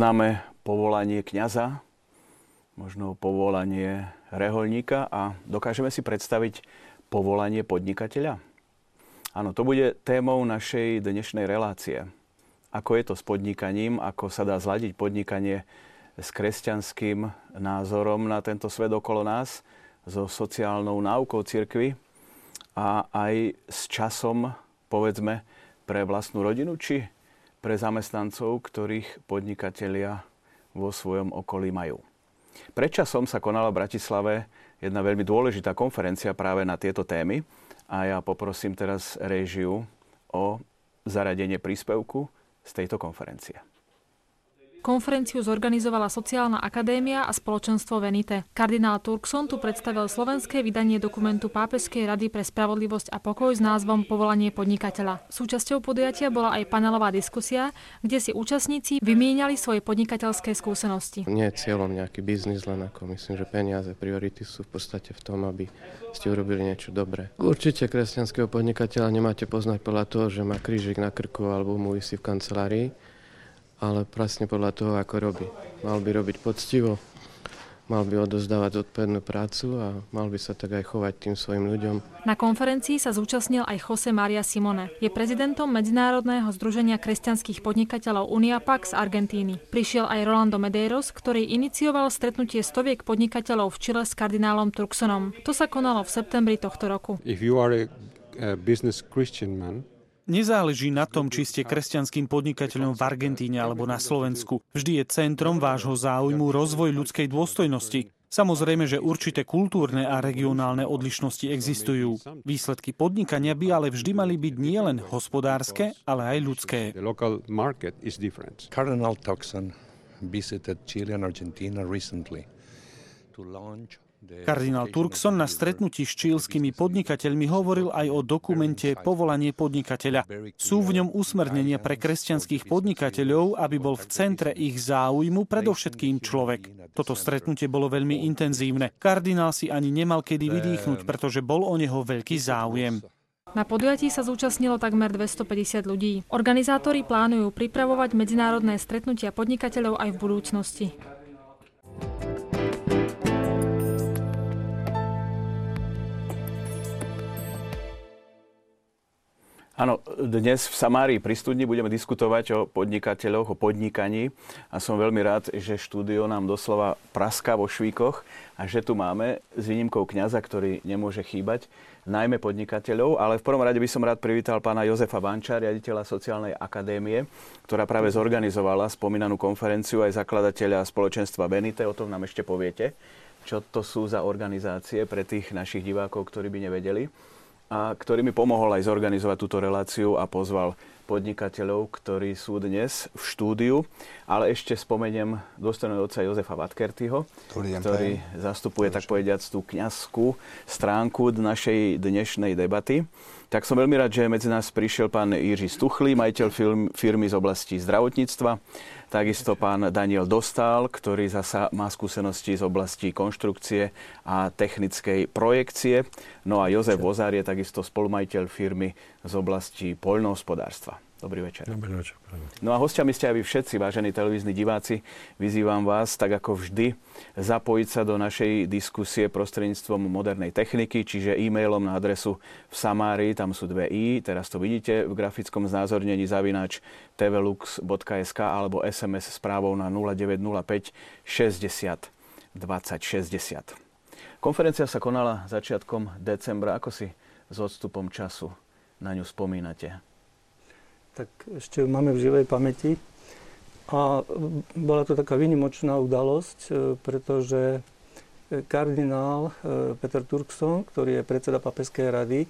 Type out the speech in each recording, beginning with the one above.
Poznáme povolanie kňaza, možno povolanie reholníka a dokážeme si predstaviť povolanie podnikateľa? Áno, to bude témou našej dnešnej relácie. Ako je to s podnikaním, ako sa dá zladiť podnikanie s kresťanským názorom na tento svet okolo nás, so sociálnou náukou cirkvy a aj s časom, povedzme, pre vlastnú rodinu, či pre zamestnancov, ktorých podnikatelia vo svojom okolí majú. Predčasom sa konala v Bratislave jedna veľmi dôležitá konferencia práve na tieto témy a ja poprosím teraz réžiu o zaradenie príspevku z tejto konferencie. Konferenciu zorganizovala Sociálna akadémia a spoločenstvo Venite. Kardinál Turkson tu predstavil slovenské vydanie dokumentu Pápežskej rady pre spravodlivosť a pokoj s názvom Povolanie podnikateľa. Súčasťou podujatia bola aj panelová diskusia, kde si účastníci vymieniali svoje podnikateľské skúsenosti. Nie je cieľom nejaký biznis, len ako myslím, že peniaze, priority sú v podstate v tom, aby ste urobili niečo dobré. Určite kresťanského podnikateľa nemáte poznať podľa toho, že má krížik na krku alebo mu vysí v kancelárii ale presne podľa toho, ako robí. Mal by robiť poctivo, mal by odozdávať zodpovednú prácu a mal by sa tak aj chovať tým svojim ľuďom. Na konferencii sa zúčastnil aj Jose Maria Simone. Je prezidentom Medzinárodného združenia kresťanských podnikateľov Uniapax z Argentíny. Prišiel aj Rolando Medeiros, ktorý inicioval stretnutie stoviek podnikateľov v Čile s kardinálom Turksonom. To sa konalo v septembri tohto roku. If you are a, a business Christian man, Nezáleží na tom, či ste kresťanským podnikateľom v Argentíne alebo na Slovensku. Vždy je centrom vášho záujmu rozvoj ľudskej dôstojnosti. Samozrejme, že určité kultúrne a regionálne odlišnosti existujú. Výsledky podnikania by ale vždy mali byť nielen hospodárske, ale aj ľudské. Cardinal Toxon visited Chile and Argentina recently to launch Kardinál Turkson na stretnutí s čílskymi podnikateľmi hovoril aj o dokumente Povolanie podnikateľa. Sú v ňom usmernenia pre kresťanských podnikateľov, aby bol v centre ich záujmu predovšetkým človek. Toto stretnutie bolo veľmi intenzívne. Kardinál si ani nemal kedy vydýchnuť, pretože bol o neho veľký záujem. Na podujatí sa zúčastnilo takmer 250 ľudí. Organizátori plánujú pripravovať medzinárodné stretnutia podnikateľov aj v budúcnosti. Áno, dnes v Samárii pri studni budeme diskutovať o podnikateľoch, o podnikaní. A som veľmi rád, že štúdio nám doslova praská vo švíkoch a že tu máme s výnimkou kňaza, ktorý nemôže chýbať, najmä podnikateľov, ale v prvom rade by som rád privítal pána Jozefa Vanča, riaditeľa Sociálnej akadémie, ktorá práve zorganizovala spomínanú konferenciu aj zakladateľa spoločenstva Benite, o tom nám ešte poviete, čo to sú za organizácie pre tých našich divákov, ktorí by nevedeli a ktorý mi pomohol aj zorganizovať túto reláciu a pozval podnikateľov, ktorí sú dnes v štúdiu, ale ešte spomeniem dôstojného otca Jozefa Vatkertyho, ktorý zastupuje, tak povediac, tú kňazskú stránku našej dnešnej debaty. Tak som veľmi rád, že medzi nás prišiel pán Jiří Stuchlý, majiteľ firmy z oblasti zdravotníctva, Takisto pán Daniel Dostal, ktorý zasa má skúsenosti z oblasti konštrukcie a technickej projekcie. No a Jozef Vozár je takisto spolumajiteľ firmy z oblasti poľnohospodárstva. Dobrý večer. Dobrý večer. No a hostiami ste aj vy všetci, vážení televízni diváci. Vyzývam vás, tak ako vždy, zapojiť sa do našej diskusie prostredníctvom modernej techniky, čiže e-mailom na adresu v Samári, tam sú dve i, teraz to vidíte v grafickom znázornení zavináč tvlux.sk alebo SMS správou na 0905 60 20 60. Konferencia sa konala začiatkom decembra. Ako si s odstupom času na ňu spomínate? Tak ešte máme v živej pamäti. A bola to taká vynimočná udalosť, e, pretože kardinál e, Peter Turkson, ktorý je predseda Papeskej rady,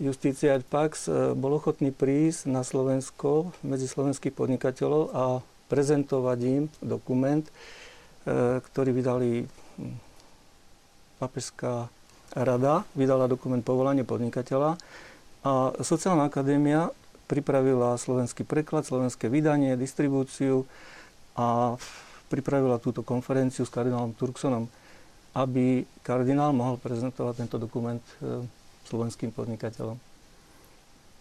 Justícia et Pax, e, bol ochotný prísť na Slovensko medzi slovenských podnikateľov a prezentovať im dokument, ktorý vydali Papeská rada, vydala dokument povolanie podnikateľa a Sociálna akadémia pripravila slovenský preklad, slovenské vydanie, distribúciu a pripravila túto konferenciu s kardinálom Turksonom, aby kardinál mohol prezentovať tento dokument e, slovenským podnikateľom.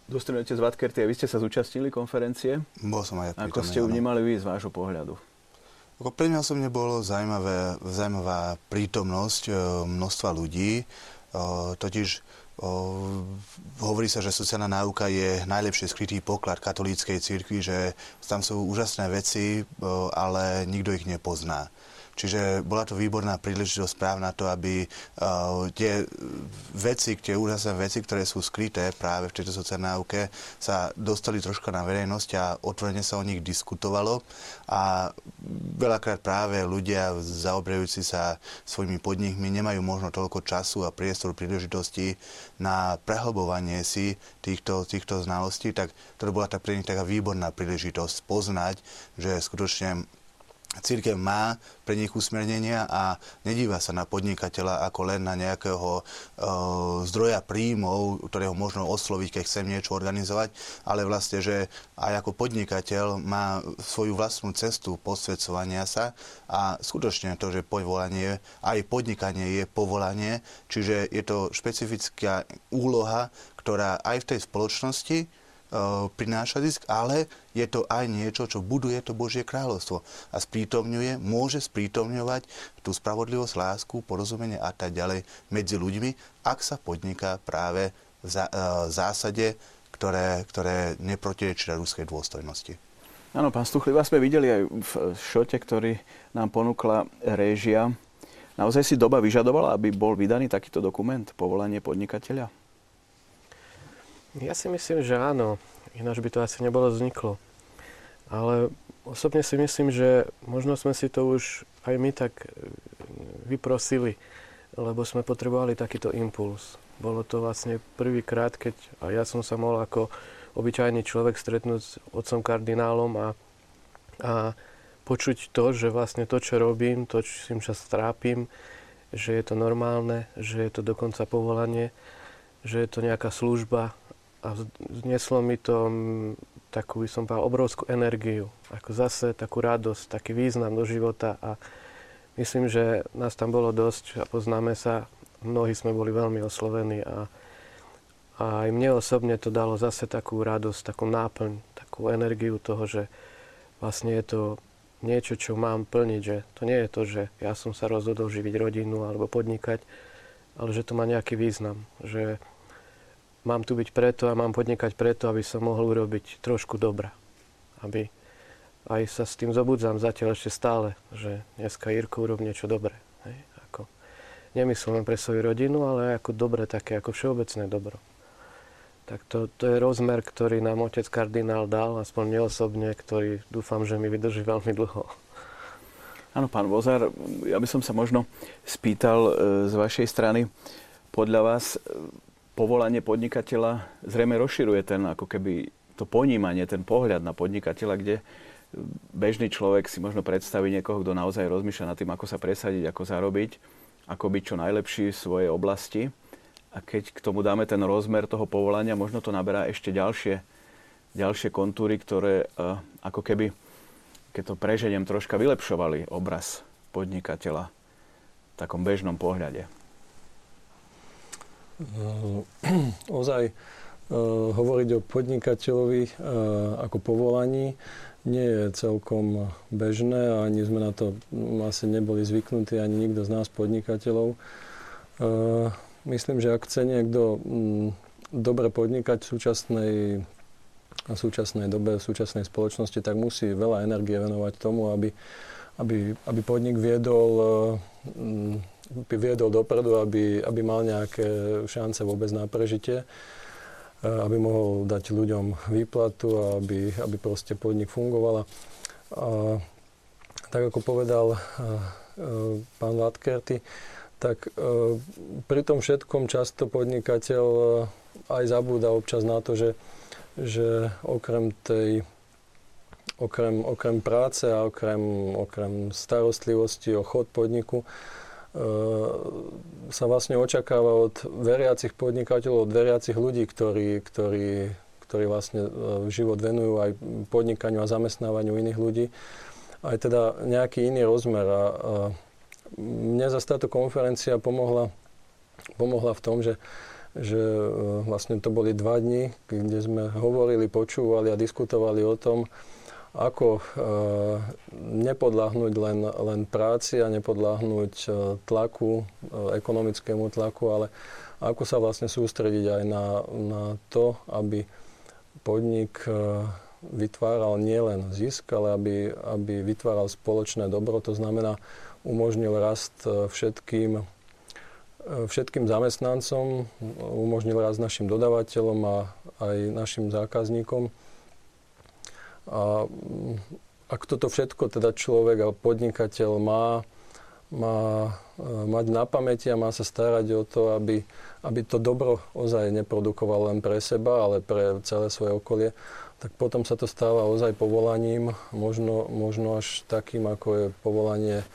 Dostojný otec Vatkerty, vy ste sa zúčastnili konferencie? Bol som aj Ako ste ju vnímali vy z vášho pohľadu? Ako pre mňa osobne bolo zaujímavé, zaujímavá prítomnosť množstva ľudí, totiž hovorí sa, že sociálna náuka je najlepšie skrytý poklad katolíckej cirkvi, že tam sú úžasné veci, ale nikto ich nepozná. Čiže bola to výborná príležitosť práve na to, aby uh, tie veci, tie úžasné veci, ktoré sú skryté práve v tejto sociálnej náuke, sa dostali troška na verejnosť a otvorene sa o nich diskutovalo. A veľakrát práve ľudia zaobrajúci sa svojimi podnikmi nemajú možno toľko času a priestor príležitosti na prehlbovanie si týchto, týchto znalostí, tak to bola tá pre nich taká výborná príležitosť poznať, že skutočne Církev má pre nich usmernenia a nedíva sa na podnikateľa ako len na nejakého e, zdroja príjmov, ktorého možno osloviť, keď chcem niečo organizovať, ale vlastne, že aj ako podnikateľ má svoju vlastnú cestu posvedcovania sa a skutočne to, že povolanie, aj podnikanie je povolanie, čiže je to špecifická úloha, ktorá aj v tej spoločnosti prináša zisk, ale je to aj niečo, čo buduje to Božie kráľovstvo a sprítomňuje, môže sprítomňovať tú spravodlivosť, lásku, porozumenie a tak ďalej medzi ľuďmi, ak sa podniká práve v eh, zásade, ktoré, ktoré neprotirečia ruskej dôstojnosti. Áno, pán Stuchli, vás sme videli aj v šote, ktorý nám ponúkla réžia. Naozaj si doba vyžadovala, aby bol vydaný takýto dokument, povolanie podnikateľa? Ja si myslím, že áno. Ináč by to asi nebolo vzniklo. Ale osobne si myslím, že možno sme si to už aj my tak e, vyprosili, lebo sme potrebovali takýto impuls. Bolo to vlastne prvýkrát, keď a ja som sa mohol ako obyčajný človek stretnúť s otcom kardinálom a, a počuť to, že vlastne to, čo robím, to, čím sa strápim, že je to normálne, že je to dokonca povolanie, že je to nejaká služba, a znieslo mi to takú, by som povedal, obrovskú energiu. Ako zase takú radosť, taký význam do života a myslím, že nás tam bolo dosť a poznáme sa. Mnohí sme boli veľmi oslovení a, a aj mne osobne to dalo zase takú radosť, takú náplň, takú energiu toho, že vlastne je to niečo, čo mám plniť, že to nie je to, že ja som sa rozhodol živiť rodinu alebo podnikať, ale že to má nejaký význam, že mám tu byť preto a mám podnikať preto, aby som mohol urobiť trošku dobra. Aby aj sa s tým zobudzam zatiaľ ešte stále, že dneska Jirko urob niečo dobré. Hej? Ako, nemyslím len pre svoju rodinu, ale ako dobre, také ako všeobecné dobro. Tak to, to je rozmer, ktorý nám otec kardinál dal, aspoň neosobne, ktorý dúfam, že mi vydrží veľmi dlho. Áno, pán Vozar, ja by som sa možno spýtal e, z vašej strany, podľa vás povolanie podnikateľa zrejme rozširuje ten ako keby to ponímanie, ten pohľad na podnikateľa, kde bežný človek si možno predstaví niekoho, kto naozaj rozmýšľa nad tým, ako sa presadiť, ako zarobiť, ako byť čo najlepší v svojej oblasti. A keď k tomu dáme ten rozmer toho povolania, možno to naberá ešte ďalšie, ďalšie kontúry, ktoré uh, ako keby, keď to preženiem, troška vylepšovali obraz podnikateľa v takom bežnom pohľade. Eh, ozaj eh, hovoriť o podnikateľovi eh, ako povolaní nie je celkom bežné a ani sme na to mm, asi neboli zvyknutí, ani nikto z nás podnikateľov. Myslím, že ak chce niekto mm, dobre podnikať v súčasnej, v súčasnej dobe, v súčasnej spoločnosti, tak musí veľa energie venovať tomu, aby, aby, aby podnik viedol by viedol dopredu, aby, aby mal nejaké šance vôbec na prežitie, aby mohol dať ľuďom výplatu a aby, aby proste podnik fungovala. A tak ako povedal pán Vatkerty, tak pri tom všetkom často podnikateľ aj zabúda občas na to, že, že okrem tej okrem, okrem práce a okrem, okrem starostlivosti o chod podniku, E, sa vlastne očakáva od veriacich podnikateľov, od veriacich ľudí, ktorí, ktorí, ktorí vlastne e, život venujú aj podnikaniu a zamestnávaniu iných ľudí, aj teda nejaký iný rozmer. A, a mne zase táto konferencia pomohla, pomohla v tom, že, že vlastne to boli dva dni, kde sme hovorili, počúvali a diskutovali o tom, ako e, nepodľahnúť len, len práci a nepodľahnúť e, tlaku, e, ekonomickému tlaku, ale ako sa vlastne sústrediť aj na, na to, aby podnik vytváral nielen zisk, ale aby, aby vytváral spoločné dobro. To znamená, umožnil rast všetkým, všetkým zamestnancom, umožnil rast našim dodavateľom a aj našim zákazníkom a mm, ak toto všetko teda človek a podnikateľ má, má e, mať na pamäti a má sa starať o to, aby, aby to dobro ozaj neprodukoval len pre seba, ale pre celé svoje okolie, tak potom sa to stáva ozaj povolaním, možno, možno až takým, ako je povolanie e,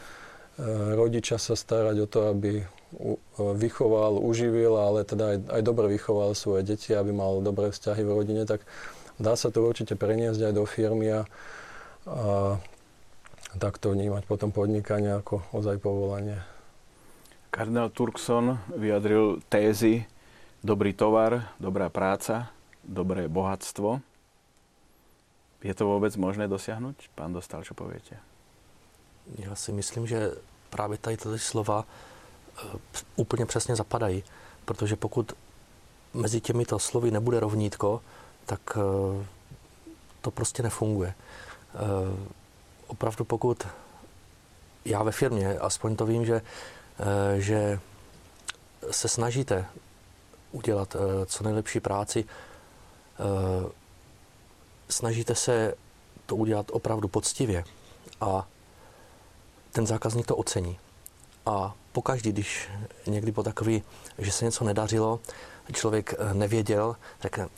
rodiča sa starať o to, aby vychoval, uživil, ale teda aj, aj dobre vychoval svoje deti, aby mal dobré vzťahy v rodine, tak Dá sa to určite preniesť aj do firmy a, a takto vnímať potom podnikanie ako ozaj povolanie. Kardinál Turkson vyjadril tézy dobrý tovar, dobrá práca, dobré bohatstvo. Je to vôbec možné dosiahnuť? Pán Dostal, čo poviete? Já si myslím, že právě tady tyto slova e, úplně přesně zapadají, protože pokud mezi těmito slovy nebude rovnítko, tak eh, to prostě nefunguje. Eh, opravdu pokud já ve firmě, aspoň to vím, že, eh, že se snažíte udělat co nejlepší práci, snažíte se to udělat opravdu poctivě a ten zákazník to ocení. A pokaždý, když někdy po takový, že se něco nedařilo, člověk nevěděl, řekne,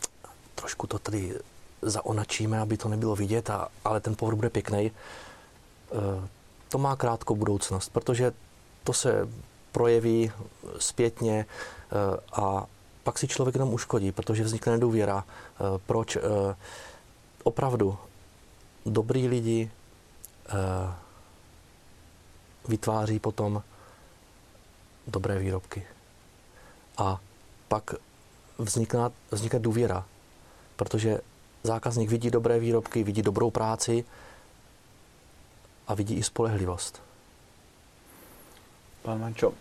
trošku to tady zaonačíme, aby to nebylo vidět, a, ale ten povrch bude pěkný. E, to má krátkou budoucnost, protože to se projeví zpětně e, a pak si člověk jenom uškodí, protože vznikne nedůvěra. E, proč? Opravdu dobrý lidi vytváří potom dobré výrobky. A pak vzniká, vzniká důvěra protože zákazník vidí dobré výrobky, vidí dobrou práci a vidí i spolehlivost. Pán Mančo,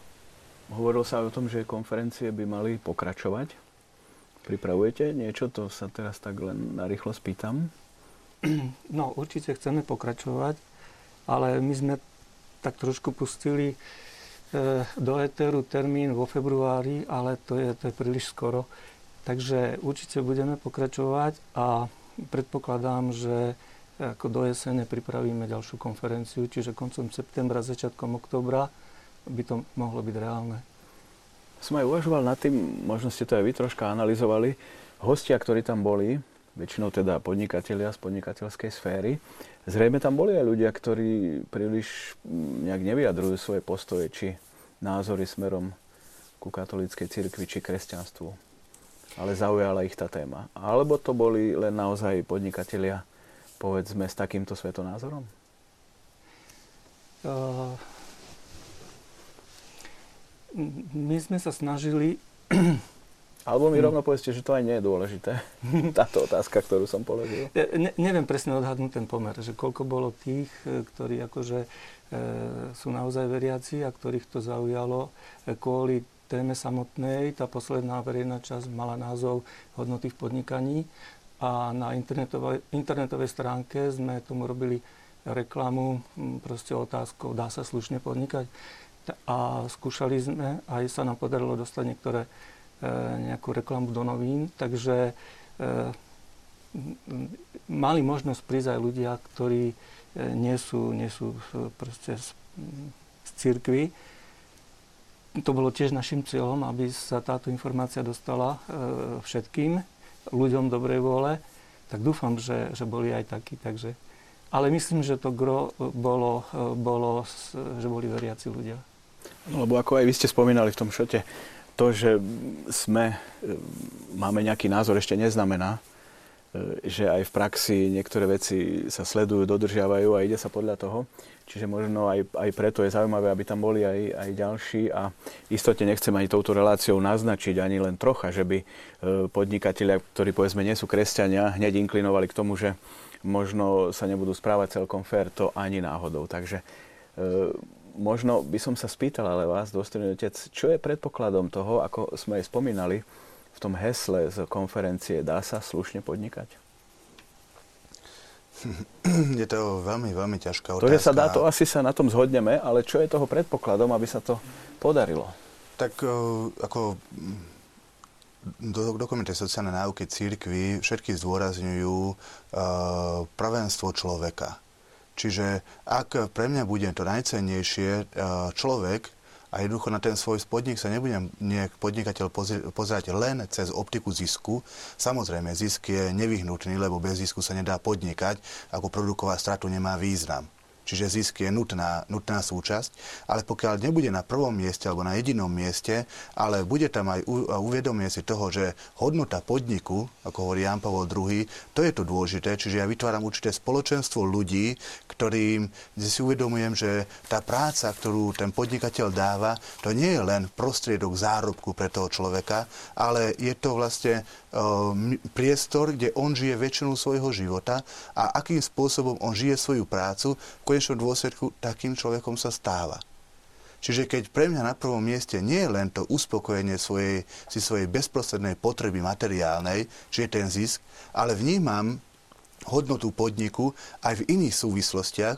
hovoril sa o tom, že konferencie by mali pokračovať. Pripravujete niečo? To sa teraz tak len narýchlo spýtam. No, určite chceme pokračovať, ale my sme tak trošku pustili e, do Eteru termín vo februári, ale to je, to je príliš skoro. Takže určite budeme pokračovať a predpokladám, že ako do jesene pripravíme ďalšiu konferenciu, čiže koncom septembra, začiatkom oktobra by to mohlo byť reálne. Som aj uvažoval nad tým, možno ste to aj vy troška analyzovali, hostia, ktorí tam boli, väčšinou teda podnikatelia z podnikateľskej sféry, zrejme tam boli aj ľudia, ktorí príliš nejak nevyjadrujú svoje postoje či názory smerom ku katolíckej cirkvi či kresťanstvu ale zaujala ich tá téma. Alebo to boli len naozaj podnikatelia, povedzme, s takýmto svetonázorom? Uh, my sme sa snažili... Alebo mi rovno povedzte, že to aj nie je dôležité, táto otázka, ktorú som položil. Ne, neviem presne odhadnúť ten pomer, že koľko bolo tých, e, ktorí akože e, sú naozaj veriaci a ktorých to zaujalo e, kvôli téme samotnej. Tá posledná verejná časť mala názov hodnoty v podnikaní a na internetovej, internetovej stránke sme tomu robili reklamu, proste otázkou, dá sa slušne podnikať. A skúšali sme, aj sa nám podarilo dostať niektoré, e, nejakú reklamu do novín, takže e, mali možnosť prísť aj ľudia, ktorí e, nie sú, nie sú proste z, z církvy, to bolo tiež našim cieľom, aby sa táto informácia dostala e, všetkým ľuďom dobrej vôle, tak dúfam, že, že boli aj takí. Takže, ale myslím, že to gro bolo, e, bolo, že boli veriaci ľudia. No, lebo ako aj vy ste spomínali v tom šote, to, že sme, e, máme nejaký názor, ešte neznamená, že aj v praxi niektoré veci sa sledujú, dodržiavajú a ide sa podľa toho. Čiže možno aj, aj preto je zaujímavé, aby tam boli aj, aj ďalší a istotne nechcem ani touto reláciou naznačiť ani len trocha, že by e, podnikatelia, ktorí povedzme nie sú kresťania, hneď inklinovali k tomu, že možno sa nebudú správať celkom fér, to ani náhodou. Takže e, možno by som sa spýtal ale vás, dôstojný otec, čo je predpokladom toho, ako sme aj spomínali v tom hesle z konferencie, dá sa slušne podnikať? Je to veľmi, veľmi ťažká otázka. To, že sa dá, to asi sa na tom zhodneme, ale čo je toho predpokladom, aby sa to podarilo? Tak e, ako do dokumente sociálnej náuky církvy všetky zdôrazňujú uh, prvenstvo človeka. Čiže ak pre mňa bude to najcennejšie uh, človek, a jednoducho na ten svoj spodník sa nebudem nejak podnikateľ pozerať len cez optiku zisku. Samozrejme, zisk je nevyhnutný, lebo bez zisku sa nedá podnikať, ako produková stratu nemá význam. Čiže zisk je nutná, nutná súčasť, ale pokiaľ nebude na prvom mieste alebo na jedinom mieste, ale bude tam aj uvedomie si toho, že hodnota podniku, ako hovorí Jan Pavel II, to je to dôležité, čiže ja vytváram určité spoločenstvo ľudí, ktorým si uvedomujem, že tá práca, ktorú ten podnikateľ dáva, to nie je len prostriedok zárobku pre toho človeka, ale je to vlastne Ehm, priestor, kde on žije väčšinu svojho života a akým spôsobom on žije svoju prácu, konečnom dôsledku takým človekom sa stáva. Čiže keď pre mňa na prvom mieste nie je len to uspokojenie svojej, si svojej bezprostrednej potreby materiálnej, čiže ten zisk, ale vnímam hodnotu podniku aj v iných súvislostiach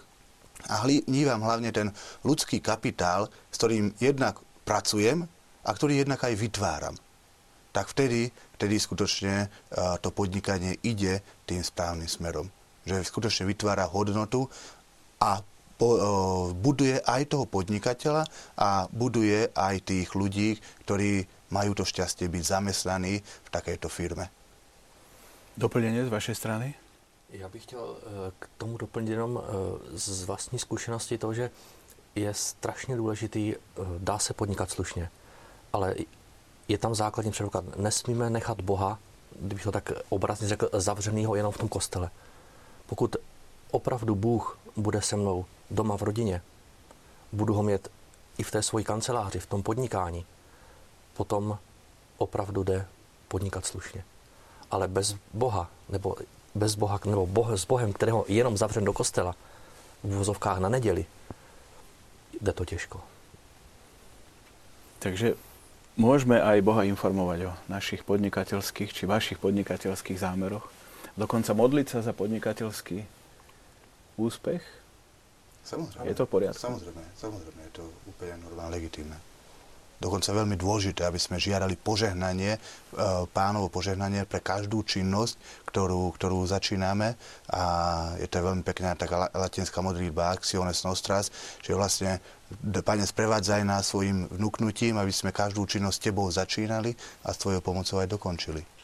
a vnímam hlavne ten ľudský kapitál, s ktorým jednak pracujem a ktorý jednak aj vytváram. Tak vtedy vtedy skutočne to podnikanie ide tým správnym smerom. Že skutočne vytvára hodnotu a po, buduje aj toho podnikateľa a buduje aj tých ľudí, ktorí majú to šťastie byť zamestnaní v takejto firme. Doplnenie z vašej strany? Já bych chtěl e, k tomu doplnit jenom e, z vlastní zkušenosti to, že je strašně důležitý, e, dá se podnikat slušně, ale je tam základní předpoklad. Nesmíme nechat Boha, kdybych to tak obrazně řekl, zavřenýho jenom v tom kostele. Pokud opravdu Bůh bude se mnou doma v rodině, budu ho mít i v té svoji kanceláři, v tom podnikání, potom opravdu jde podnikat slušně. Ale bez Boha, nebo bez Boha, nebo boh, s Bohem, kterého jenom zavřen do kostela, v vozovkách na neděli, jde to těžko. Takže môžeme aj Boha informovať o našich podnikateľských či vašich podnikateľských zámeroch. Dokonca modliť sa za podnikateľský úspech. Samozrejme. Je to v poriadku? Samozrejme, samozrejme, je to úplne normálne, legitímne. Dokonca veľmi dôležité, aby sme žiadali požehnanie, e, pánovo požehnanie pre každú činnosť, ktorú, ktorú začíname. A je to veľmi pekná taká latinská modlitba Acciones Nostras, že vlastne Pane, sprevádzaj nás svojim vnúknutím, aby sme každú činnosť s Tebou začínali a s Tvojou pomocou aj dokončili.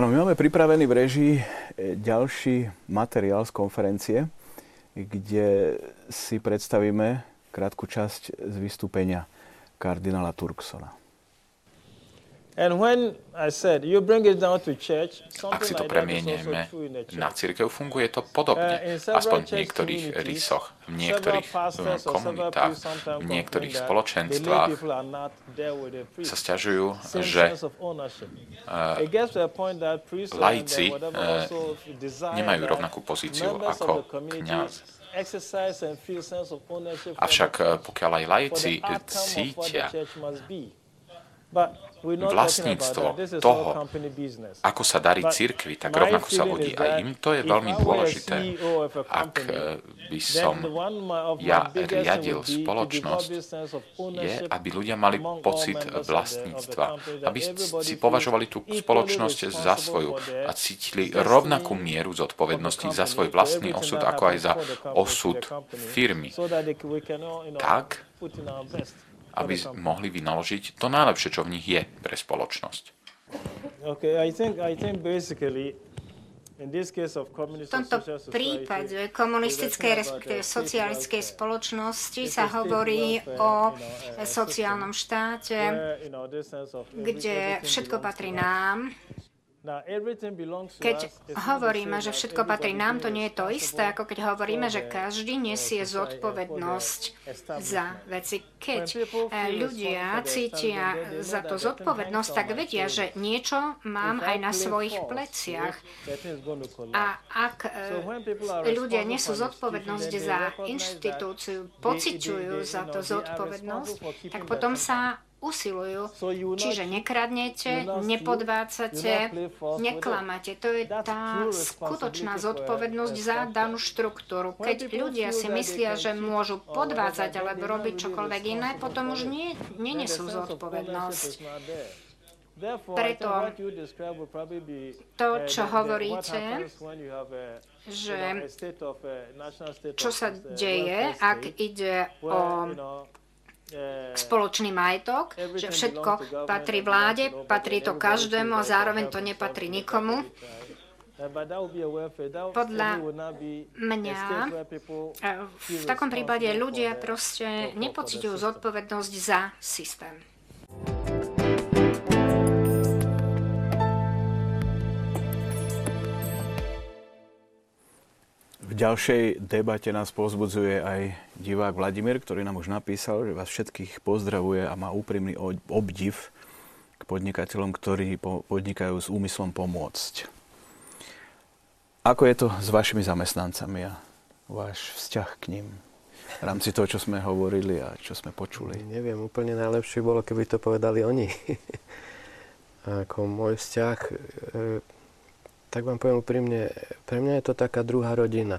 Áno, my máme pripravený v režii e, ďalší materiál z konferencie, kde si predstavíme krátku časť z vystúpenia kardinála Turksona. Ak si to premienieme na církev, funguje to podobne, uh, aspoň v niektorých rysoch, v niektorých komunitách, v niektorých spoločenstvách sa stiažujú, že laici nemajú rovnakú pozíciu ako kňaz. Avšak pokiaľ aj laici cítia vlastníctvo toho, ako sa darí cirkvi, tak rovnako sa vodí aj im. To je veľmi dôležité. Ak by som ja riadil spoločnosť, je, aby ľudia mali pocit vlastníctva. Aby si považovali tú spoločnosť za svoju a cítili rovnakú mieru zodpovednosti za svoj vlastný osud, ako aj za osud firmy. Tak, aby mohli vynaložiť to najlepšie, čo v nich je pre spoločnosť. v tomto prípade komunistickej, respektíve socialistickej spoločnosti sa hovorí o sociálnom štáte, kde všetko patrí nám Keď hovoríme, že všetko patrí nám, to nie je to isté, ako keď hovoríme, že každý nesie zodpovednosť za veci. Keď eh, ľudia cítia za to zodpovednosť, tak vedia, že niečo mám aj na svojich pleciach. A ak eh, ľudia nesú zodpovednosť za inštitúciu, pociťujú za to zodpovednosť, tak potom sa usilujú. Čiže nekradnete, nepodvácate, neklamate. To je tá skutočná zodpovednosť za danú štruktúru. Keď ľudia si myslia, že môžu podvádzať alebo robiť čokoľvek iné, potom už nie, nenesú zodpovednosť. Preto to, čo hovoríte, že čo sa deje, ak ide o spoločný majetok, že všetko patrí vláde, patrí to každému a zároveň to nepatrí nikomu. Podľa mňa v takom prípade ľudia proste nepociťujú zodpovednosť za systém. V ďalšej debate nás pozbudzuje aj divák Vladimír, ktorý nám už napísal, že vás všetkých pozdravuje a má úprimný obdiv k podnikateľom, ktorí podnikajú s úmyslom pomôcť. Ako je to s vašimi zamestnancami a váš vzťah k ním? V rámci toho, čo sme hovorili a čo sme počuli. Neviem, úplne najlepšie bolo, keby to povedali oni. Ako môj vzťah e, tak vám poviem úprimne, pre mňa je to taká druhá rodina.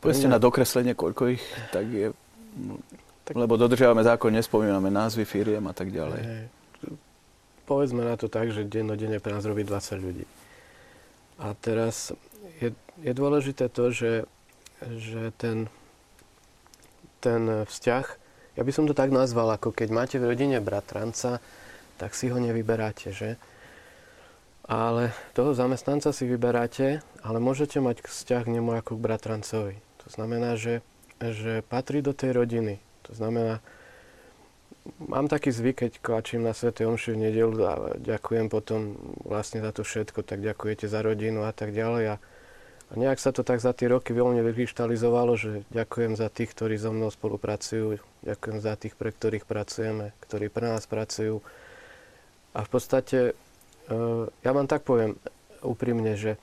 Povedzte mňa... na dokreslenie, koľko ich tak je, tak... lebo dodržiavame zákon, nespomíname názvy firiem a tak ďalej. Hej. Povedzme na to tak, že dennodenne pre nás robí 20 ľudí. A teraz je, je dôležité to, že, že ten, ten vzťah, ja by som to tak nazval, ako keď máte v rodine bratranca, tak si ho nevyberáte, že? Ale toho zamestnanca si vyberáte, ale môžete mať vzťah k nemu ako k bratrancovi. To znamená, že, že patrí do tej rodiny. To znamená, mám taký zvyk, keď klačím na Svete Omši v nedelu a ďakujem potom vlastne za to všetko, tak ďakujete za rodinu a tak ďalej. A, a nejak sa to tak za tie roky veľmi vykryštalizovalo, že ďakujem za tých, ktorí so mnou spolupracujú, ďakujem za tých, pre ktorých pracujeme, ktorí pre nás pracujú. A v podstate ja vám tak poviem úprimne, že,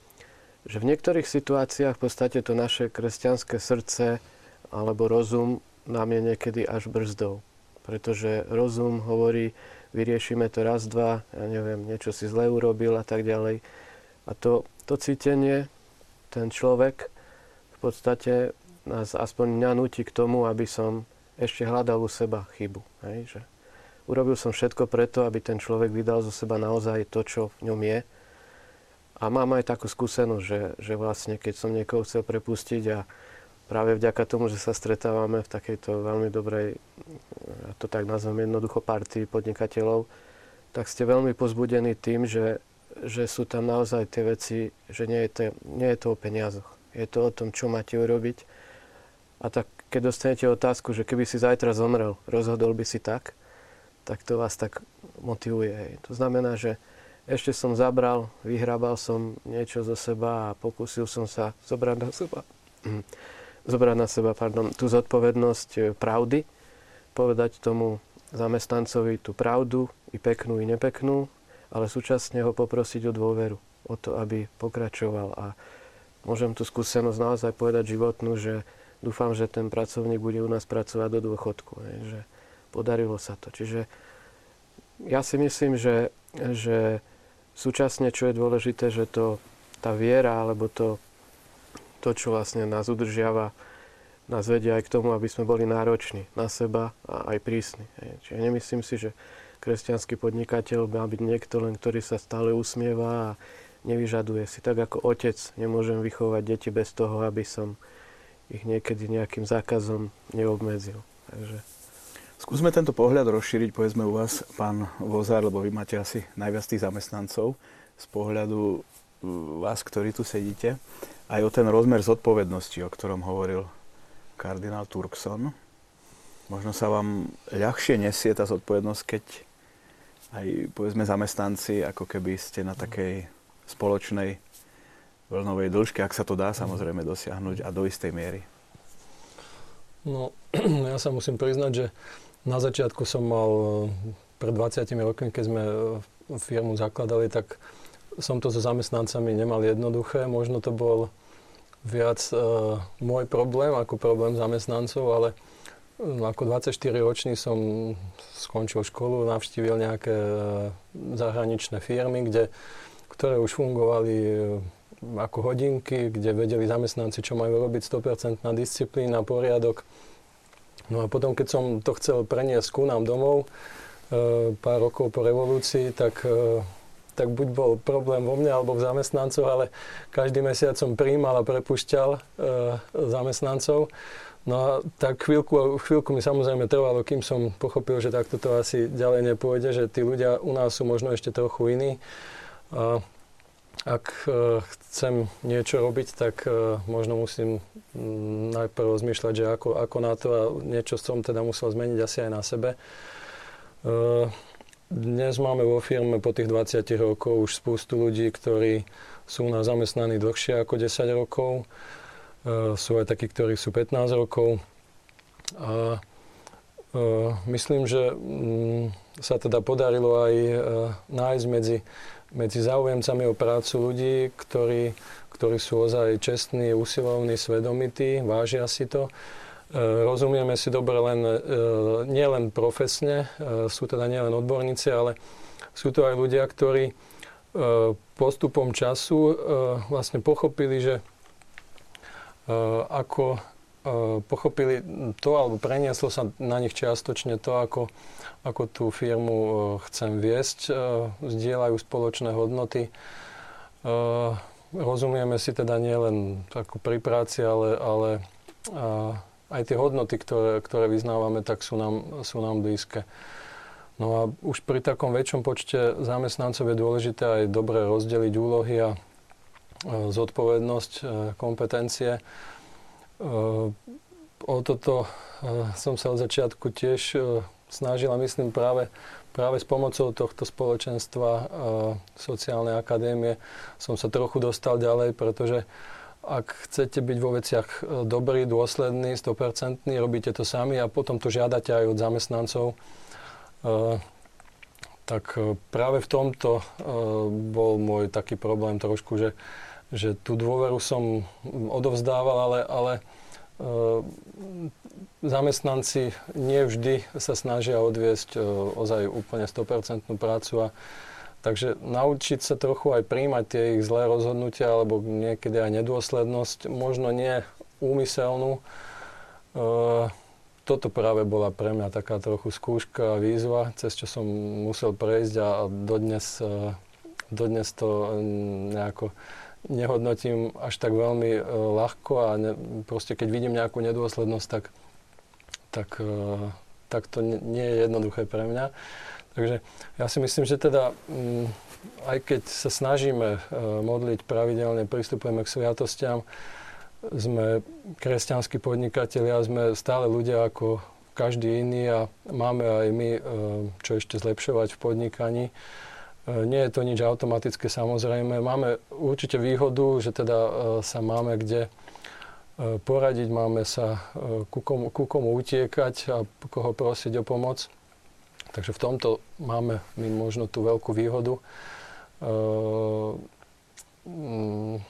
že v niektorých situáciách v podstate to naše kresťanské srdce alebo rozum nám je niekedy až brzdou. Pretože rozum hovorí, vyriešime to raz, dva, ja neviem, niečo si zle urobil a tak ďalej. A to, to cítenie, ten človek v podstate nás aspoň mňa nutí k tomu, aby som ešte hľadal u seba chybu. Hej, že Urobil som všetko preto, aby ten človek vydal zo seba naozaj to, čo v ňom je. A mám aj takú skúsenosť, že, že vlastne keď som niekoho chcel prepustiť a práve vďaka tomu, že sa stretávame v takejto veľmi dobrej, ja to tak nazvem jednoducho partii podnikateľov, tak ste veľmi pozbudení tým, že, že sú tam naozaj tie veci, že nie je, to, nie je to o peniazoch. Je to o tom, čo máte urobiť. A tak keď dostanete otázku, že keby si zajtra zomrel, rozhodol by si tak, tak to vás tak motivuje. Hej. To znamená, že ešte som zabral, vyhrabal som niečo zo seba a pokúsil som sa zobrať na seba, zobrať na seba pardon, tú zodpovednosť e, pravdy, povedať tomu zamestnancovi tú pravdu, i peknú, i nepeknú, ale súčasne ho poprosiť o dôveru, o to, aby pokračoval. A môžem tú skúsenosť naozaj povedať životnú, že dúfam, že ten pracovník bude u nás pracovať do dôchodku. Hej, že, podarilo sa to. Čiže ja si myslím, že, že súčasne, čo je dôležité, že to, tá viera, alebo to, to, čo vlastne nás udržiava, nás vedia aj k tomu, aby sme boli nároční na seba a aj prísni. Čiže nemyslím si, že kresťanský podnikateľ má byť niekto len, ktorý sa stále usmieva a nevyžaduje si. Tak ako otec nemôžem vychovať deti bez toho, aby som ich niekedy nejakým zákazom neobmedzil. Takže Skúsme tento pohľad rozšíriť, povedzme u vás, pán Vozár, lebo vy máte asi najviac tých zamestnancov z pohľadu vás, ktorí tu sedíte, aj o ten rozmer zodpovednosti, o ktorom hovoril kardinál Turkson. Možno sa vám ľahšie nesie tá zodpovednosť, keď aj povedzme zamestnanci, ako keby ste na takej spoločnej vlnovej dĺžke, ak sa to dá samozrejme dosiahnuť a do istej miery. No, ja sa musím priznať, že na začiatku som mal pred 20 rokmi, keď sme firmu zakladali, tak som to so zamestnancami nemal jednoduché. Možno to bol viac uh, môj problém ako problém zamestnancov, ale ako 24-ročný som skončil školu, navštívil nejaké e, zahraničné firmy, kde, ktoré už fungovali e, ako hodinky, kde vedeli zamestnanci, čo majú robiť, 100% disciplína, poriadok. No a potom, keď som to chcel preniesť ku nám domov, e, pár rokov po revolúcii, tak, tak buď bol problém vo mne alebo v zamestnancoch, ale každý mesiac som príjmal a prepušťal zamestnancov. No a tak chvíľku, chvíľku mi samozrejme trvalo, kým som pochopil, že takto to asi ďalej nepôjde, že tí ľudia u nás sú možno ešte trochu iní. A ak e, chcem niečo robiť, tak e, možno musím mm, najprv rozmýšľať, že ako, ako na to a niečo som teda musel zmeniť asi aj na sebe. E, dnes máme vo firme po tých 20 rokoch už spústu ľudí, ktorí sú na zamestnaní dlhšie ako 10 rokov. Sú aj takí, ktorí sú 15 rokov. A myslím, že mm, sa teda podarilo aj nájsť medzi, medzi záujemcami o prácu ľudí, ktorí, ktorí sú ozaj čestní, usilovní, svedomití, vážia si to. Rozumieme si dobre len, nielen profesne, sú teda nielen odborníci, ale sú to aj ľudia, ktorí postupom času vlastne pochopili, že ako pochopili to, alebo prenieslo sa na nich čiastočne to, ako, ako tú firmu eh, chcem viesť, zdieľajú spoločné hodnoty. Rozumieme si teda nielen ako pri práci, ale, ale aj tie hodnoty, ktoré, ktoré vyznávame, tak sú nám, sú nám blízke. No a už pri takom väčšom počte zamestnancov je dôležité aj dobre rozdeliť úlohy a zodpovednosť, kompetencie. E, o toto som sa od začiatku tiež snažila, myslím, práve, práve s pomocou tohto spoločenstva sociálnej akadémie som sa trochu dostal ďalej, pretože ak chcete byť vo veciach dobrý, dôsledný, 100%, robíte to sami a potom to žiadate aj od zamestnancov, tak práve v tomto bol môj taký problém trošku, že že tú dôveru som odovzdával, ale, ale e, zamestnanci nie vždy sa snažia odviesť e, ozaj úplne 100% prácu a Takže naučiť sa trochu aj príjmať tie ich zlé rozhodnutia alebo niekedy aj nedôslednosť, možno nie úmyselnú. E, toto práve bola pre mňa taká trochu skúška a výzva, cez čo som musel prejsť a dodnes, e, dodnes to nejako nehodnotím až tak veľmi e, ľahko a ne, proste keď vidím nejakú nedôslednosť, tak, tak, e, tak to nie, je jednoduché pre mňa. Takže ja si myslím, že teda mm, aj keď sa snažíme e, modliť pravidelne, pristupujeme k sviatostiam, sme kresťanskí podnikatelia, sme stále ľudia ako každý iný a máme aj my čo ešte zlepšovať v podnikaní. E, nie je to nič automatické samozrejme. Máme určite výhodu, že teda e, sa máme kde e, poradiť, máme sa ku komu, ku komu utiekať a koho prosiť o pomoc. Takže v tomto máme my možno tú veľkú výhodu,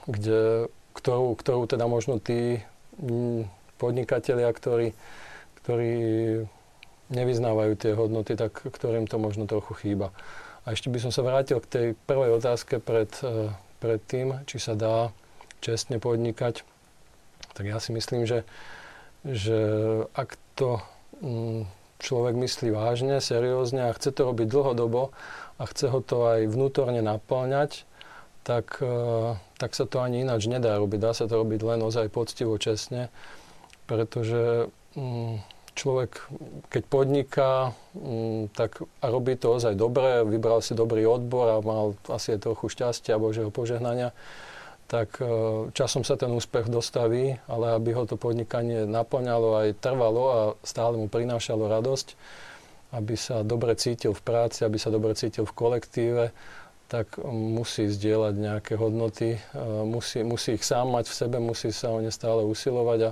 kde, ktorú, ktorú teda možno tí podnikatelia, ktorí, ktorí nevyznávajú tie hodnoty, tak ktorým to možno trochu chýba. A ešte by som sa vrátil k tej prvej otázke pred, e, pred tým, či sa dá čestne podnikať. Tak ja si myslím, že, že ak to mm, človek myslí vážne, seriózne a chce to robiť dlhodobo a chce ho to aj vnútorne naplňať, tak, e, tak sa to ani ináč nedá robiť. Dá sa to robiť len ozaj poctivo, čestne, pretože mm, človek, keď podniká, mm, tak a robí to ozaj dobre, vybral si dobrý odbor a mal asi aj trochu šťastia a Božieho požehnania, tak e, časom sa ten úspech dostaví, ale aby ho to podnikanie naplňalo aj trvalo a stále mu prinášalo radosť, aby sa dobre cítil v práci, aby sa dobre cítil v kolektíve, tak musí zdieľať nejaké hodnoty, musí, musí ich sám mať v sebe, musí sa o ne stále usilovať a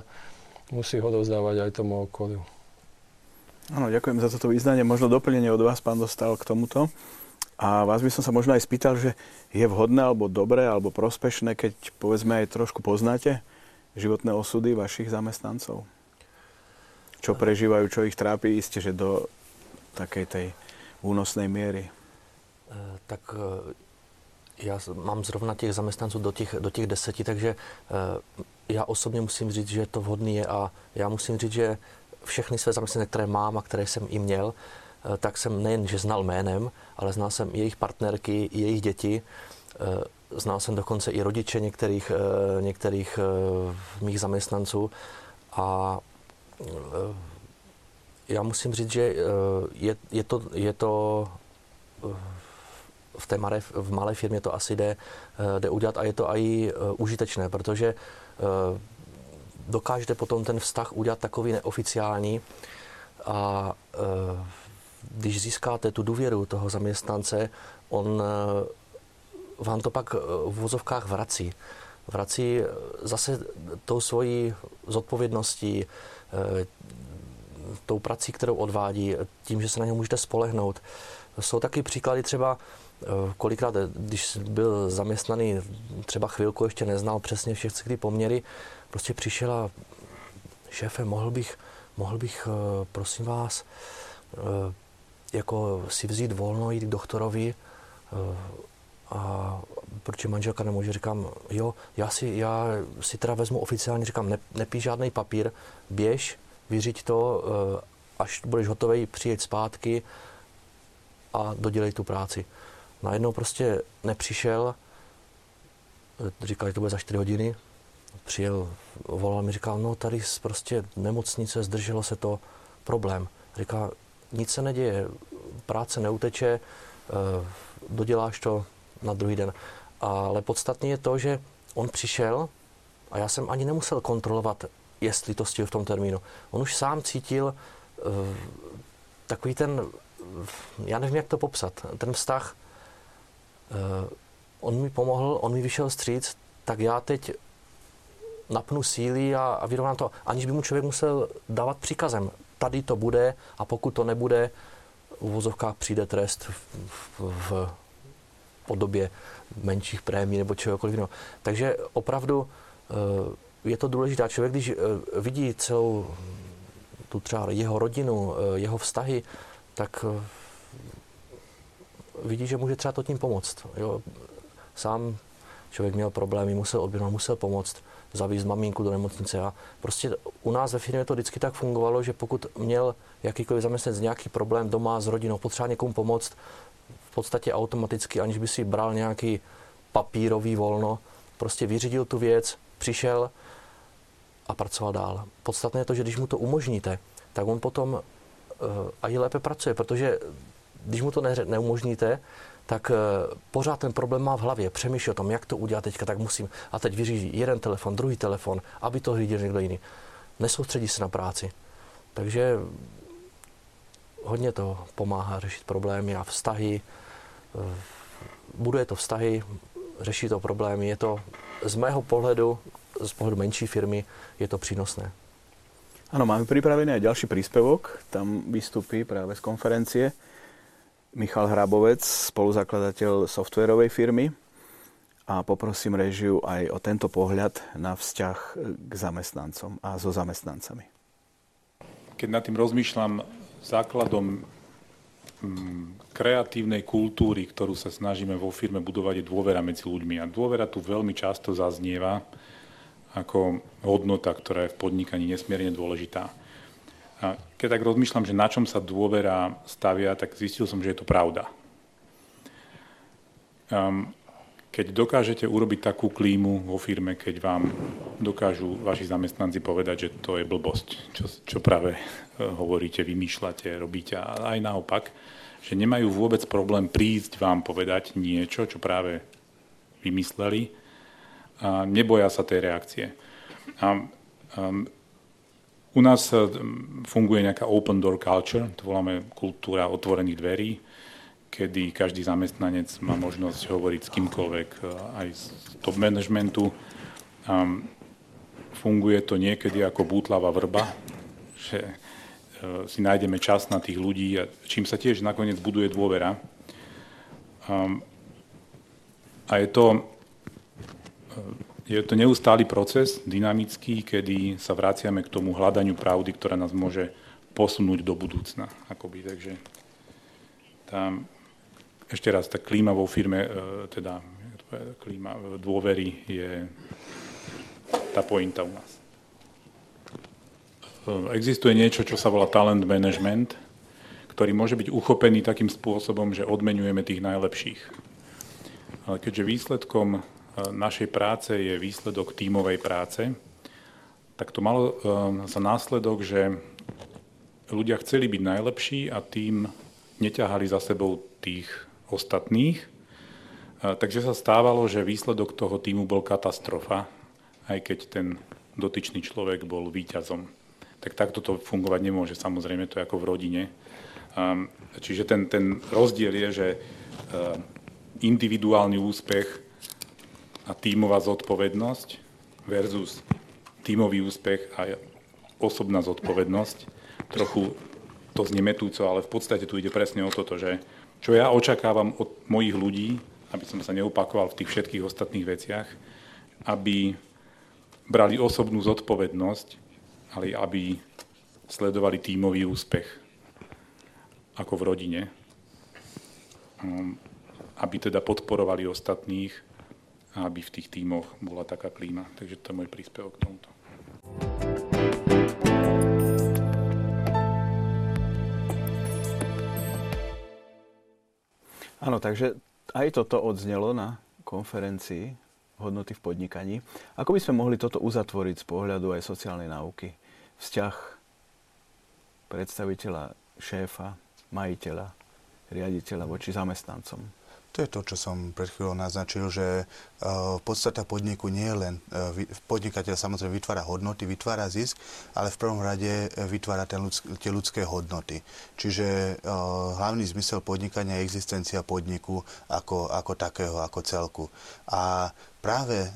musí ho dovzdávať aj tomu okoliu. Áno, ďakujem za toto význanie. Možno doplnenie od vás, pán, dostal k tomuto. A vás by som sa možno aj spýtal, že je vhodné, alebo dobré, alebo prospešné, keď povedzme aj trošku poznáte životné osudy vašich zamestnancov? Čo prežívajú, čo ich trápi, isté, že do takej tej únosnej miery. Eh, tak eh, já mám zrovna těch zaměstnanců do těch, do těch deseti, takže eh, já osobně musím říct, že to vhodný je a já musím říct, že všechny své zaměstnance, které mám a které jsem i měl, tak jsem nejen, že znal jménem, ale znal jsem jejich partnerky, jejich děti. Znal jsem dokonce i rodiče některých, některých mých zaměstnanců a já musím říct, že je, je to, je to v té malé, v malé firmě to asi jde, eh, jde udělat a je to i eh, užitečné, protože eh, dokážete potom ten vztah udělat takový neoficiální a když získáte tu důvěru toho zaměstnance, on vám to pak v vozovkách vrací. Vrací zase tou svojí zodpovědností, tou prací, kterou odvádí, tím, že se na něj můžete spolehnout. Jsou taky příklady třeba, kolikrát, když byl zaměstnaný, třeba chvilku ještě neznal přesně všechny poměry, prostě přišel a šéfe, mohl bych, mohl bych, eh, prosím vás, jako si vzít volno, jít k doktorovi a proč manželka nemůže, říkám, jo, já si, já si teda vezmu oficiálně, říkám, ne, nepíš žádný papír, běž, vyřiď to, až budeš hotový, přijeď zpátky a dodělej tu práci. Najednou prostě nepřišel, říkali, to bude za 4 hodiny, přijel, volal mi, říkal, no tady prostě nemocnice, zdrželo se to, problém. Říká, nic se neděje, práce neuteče, eh, doděláš to na druhý den. Ale podstatně je to, že on přišel a já jsem ani nemusel kontrolovat, jestli to stihl v tom termínu. On už sám cítil uh, takový ten, já nevím, jak to popsat, ten vztah Uh, on mi pomohl, on mi vyšel stříc, tak já teď napnu síly a, a vyrovnám to, aniž by mu člověk musel dávat příkazem. Tady to bude a pokud to nebude, v uvozovkách přijde trest v, v, v podobě menších prémií nebo čehokoliv jiného. Takže opravdu uh, je to důležité. Člověk, když uh, vidí celou tu třeba jeho rodinu, jeho vztahy, tak vidí, že může třeba to tím pomoct. Jo. Sám člověk měl problémy, musel odběhnout, musel pomoct, zavízt maminku do nemocnice. A prostě u nás ve firmě to vždycky tak fungovalo, že pokud měl jakýkoliv zaměstnanec nějaký problém doma s rodinou, potřeba někomu pomoct, v podstatě automaticky, aniž by si bral nějaký papírový volno, prostě vyřídil tu věc, přišel a pracoval dál. Podstatné je to, že když mu to umožníte, tak on potom uh, i lépe pracuje, protože když mu to ne, neumožníte, tak uh, pořád ten problém má v hlavě. Přemýšlí o tom, jak to udělat teďka, tak musím. A teď vyřídí jeden telefon, druhý telefon, aby to řídil někdo jiný. Nesoustředí se na práci. Takže hodně to pomáhá řešit problémy a vztahy. Uh, buduje to vztahy, řeší to problémy. Je to z mého pohledu, z pohledu menší firmy, je to přínosné. Áno, máme pripravený aj ďalší príspevok. Tam vystupí práve z konferencie Michal Hrabovec, spoluzakladateľ softwarovej firmy a poprosím režiu aj o tento pohľad na vzťah k zamestnancom a so zamestnancami. Keď nad tým rozmýšľam, základom mm, kreatívnej kultúry, ktorú sa snažíme vo firme budovať, je dôvera medzi ľuďmi. A dôvera tu veľmi často zaznieva ako hodnota, ktorá je v podnikaní nesmierne dôležitá. Keď tak rozmýšľam, že na čom sa dôvera stavia, tak zistil som, že je to pravda. Um, keď dokážete urobiť takú klímu vo firme, keď vám dokážu vaši zamestnanci povedať, že to je blbosť, čo, čo práve e, hovoríte, vymýšľate, robíte, a aj naopak, že nemajú vôbec problém prísť vám povedať niečo, čo práve vymysleli, a neboja sa tej reakcie. A, um, U nás funguje nejaká open door culture, to voláme kultúra otvorených dverí, kedy každý zamestnanec má možnosť hovoriť s kýmkoľvek, aj z top managementu. Funguje to niekedy ako bútlava vrba, že si nájdeme čas na tých ľudí, čím sa tiež nakoniec buduje dôvera. A je to, je to neustály proces, dynamický, kedy sa vraciame k tomu hľadaniu pravdy, ktorá nás môže posunúť do budúcna. Akoby. Takže tá, ešte raz, tá klíma vo firme, e, teda klíma dôvery je tá pointa u nás. E, existuje niečo, čo sa volá talent management, ktorý môže byť uchopený takým spôsobom, že odmenujeme tých najlepších ale keďže výsledkom e, našej práce je výsledok tímovej práce, tak to malo e, za následok, že ľudia chceli byť najlepší a tým neťahali za sebou tých ostatných. E, takže sa stávalo, že výsledok toho týmu bol katastrofa, aj keď ten dotyčný človek bol výťazom. Tak takto to fungovať nemôže, samozrejme, to je ako v rodine. Čiže ten, ten rozdiel je, že individuálny úspech a tímová zodpovednosť versus tímový úspech a osobná zodpovednosť. Trochu to znie metúco, ale v podstate tu ide presne o toto, že čo ja očakávam od mojich ľudí, aby som sa neupakoval v tých všetkých ostatných veciach, aby brali osobnú zodpovednosť, ale aby sledovali tímový úspech ako v rodine. Um, aby teda podporovali ostatných aby v tých tímoch bola taká klíma. Takže to je môj príspevok k tomuto. Áno, takže aj toto odznelo na konferencii hodnoty v podnikaní. Ako by sme mohli toto uzatvoriť z pohľadu aj sociálnej náuky? Vzťah predstaviteľa, šéfa, majiteľa, riaditeľa voči zamestnancom. To je to, čo som pred chvíľou naznačil, že uh, podstata podniku nie je len, uh, podnikateľ samozrejme vytvára hodnoty, vytvára zisk, ale v prvom rade vytvára ten ľudsk- tie ľudské hodnoty. Čiže uh, hlavný zmysel podnikania je existencia podniku ako, ako takého, ako celku. A práve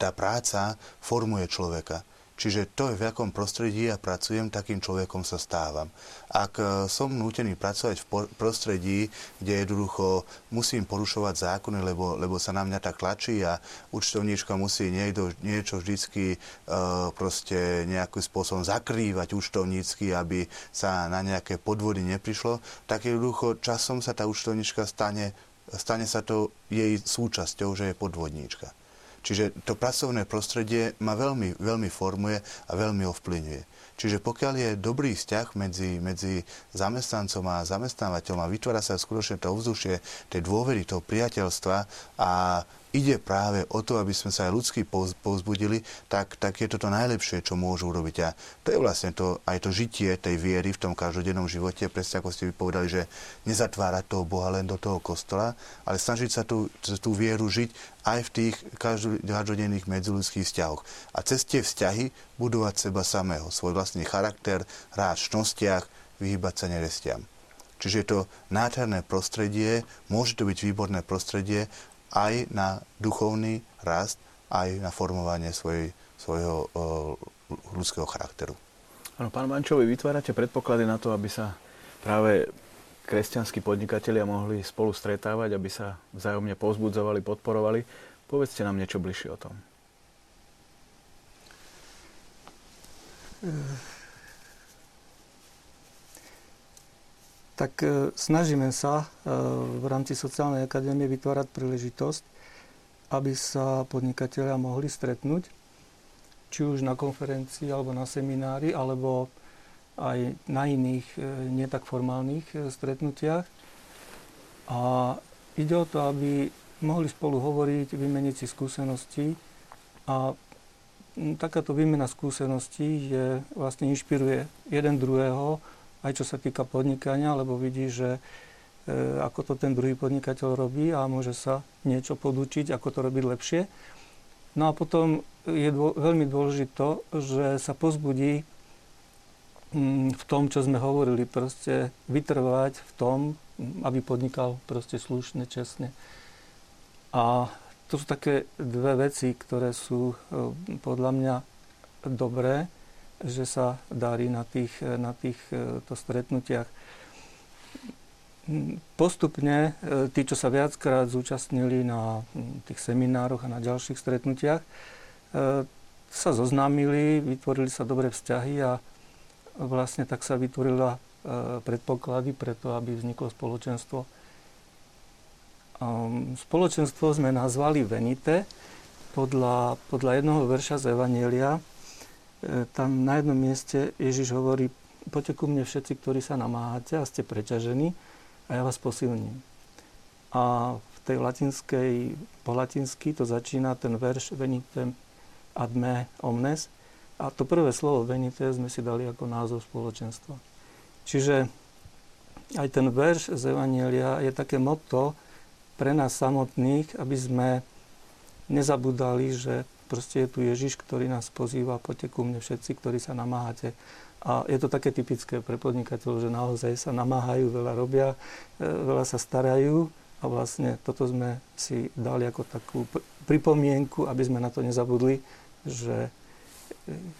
tá práca formuje človeka. Čiže to v akom prostredí ja pracujem, takým človekom sa stávam. Ak e, som nútený pracovať v prostredí, kde jednoducho musím porušovať zákony, lebo, lebo sa na mňa tak tlačí a účtovníčka musí niekto, niečo vždycky uh, proste nejakým spôsobom zakrývať účtovnícky, aby sa na nejaké podvody neprišlo, tak jednoducho časom sa tá účtovníčka stane, stane sa to jej súčasťou, že je podvodníčka. Čiže to pracovné prostredie ma veľmi, veľmi formuje a veľmi ovplyvňuje. Čiže pokiaľ je dobrý vzťah medzi, medzi zamestnancom a zamestnávateľom a vytvára sa skutočne to ovzdušie tej dôvery, toho priateľstva a ide práve o to, aby sme sa aj ľudsky povzbudili, tak, tak je to to najlepšie, čo môžu urobiť. A to je vlastne to, aj to žitie tej viery v tom každodennom živote, presne ako ste vypovedali, že nezatvárať toho Boha len do toho kostola, ale snažiť sa tú, tú vieru žiť aj v tých každodenných medziludských vzťahoch. A cez tie vzťahy budovať seba samého, svoj vlastný charakter, hrať v šnostiach, vyhýbať sa nerestiam. Čiže je to nádherné prostredie, môže to byť výborné prostredie aj na duchovný rast, aj na formovanie svoj, svojho ľudského charakteru. Áno, pán Mančovi, vytvárate predpoklady na to, aby sa práve kresťanskí podnikatelia mohli spolu stretávať, aby sa vzájomne pozbudzovali, podporovali. Povedzte nám niečo bližšie o tom. Tak e, snažíme sa e, v rámci sociálnej akadémie vytvárať príležitosť, aby sa podnikatelia mohli stretnúť, či už na konferencii alebo na seminári, alebo aj na iných e, netak formálnych stretnutiach. A ide o to, aby mohli spolu hovoriť, vymeniť si skúsenosti a takáto výmena skúseností je, vlastne inšpiruje jeden druhého aj čo sa týka podnikania, lebo vidí, že e, ako to ten druhý podnikateľ robí a môže sa niečo podučiť, ako to robiť lepšie. No a potom je dô, veľmi dôležité, že sa pozbudí mm, v tom, čo sme hovorili, proste vytrvať v tom, aby podnikal proste slušne, čestne. A to sú také dve veci, ktoré sú e, podľa mňa dobré, že sa darí na, tých, na týchto stretnutiach. Postupne e, tí, čo sa viackrát zúčastnili na tých seminároch a na ďalších stretnutiach, e, sa zoznámili, vytvorili sa dobré vzťahy a vlastne tak sa vytvorila predpoklady preto, aby vzniklo spoločenstvo Um, spoločenstvo sme nazvali Venite podľa, podľa jednoho verša z Evanielia. E, tam na jednom mieste Ježiš hovorí, poďte ku mne všetci, ktorí sa namáhate a ste preťažení a ja vás posilním. A v tej latinskej, po latinsky to začína ten verš Venite ad me omnes. A to prvé slovo Venite sme si dali ako názov spoločenstva. Čiže aj ten verš z Evanielia je také motto, pre nás samotných, aby sme nezabudali, že proste je tu Ježiš, ktorý nás pozýva, poďte ku mne všetci, ktorí sa namáhate. A je to také typické pre podnikateľov, že naozaj sa namáhajú, veľa robia, e, veľa sa starajú a vlastne toto sme si dali ako takú pripomienku, aby sme na to nezabudli, že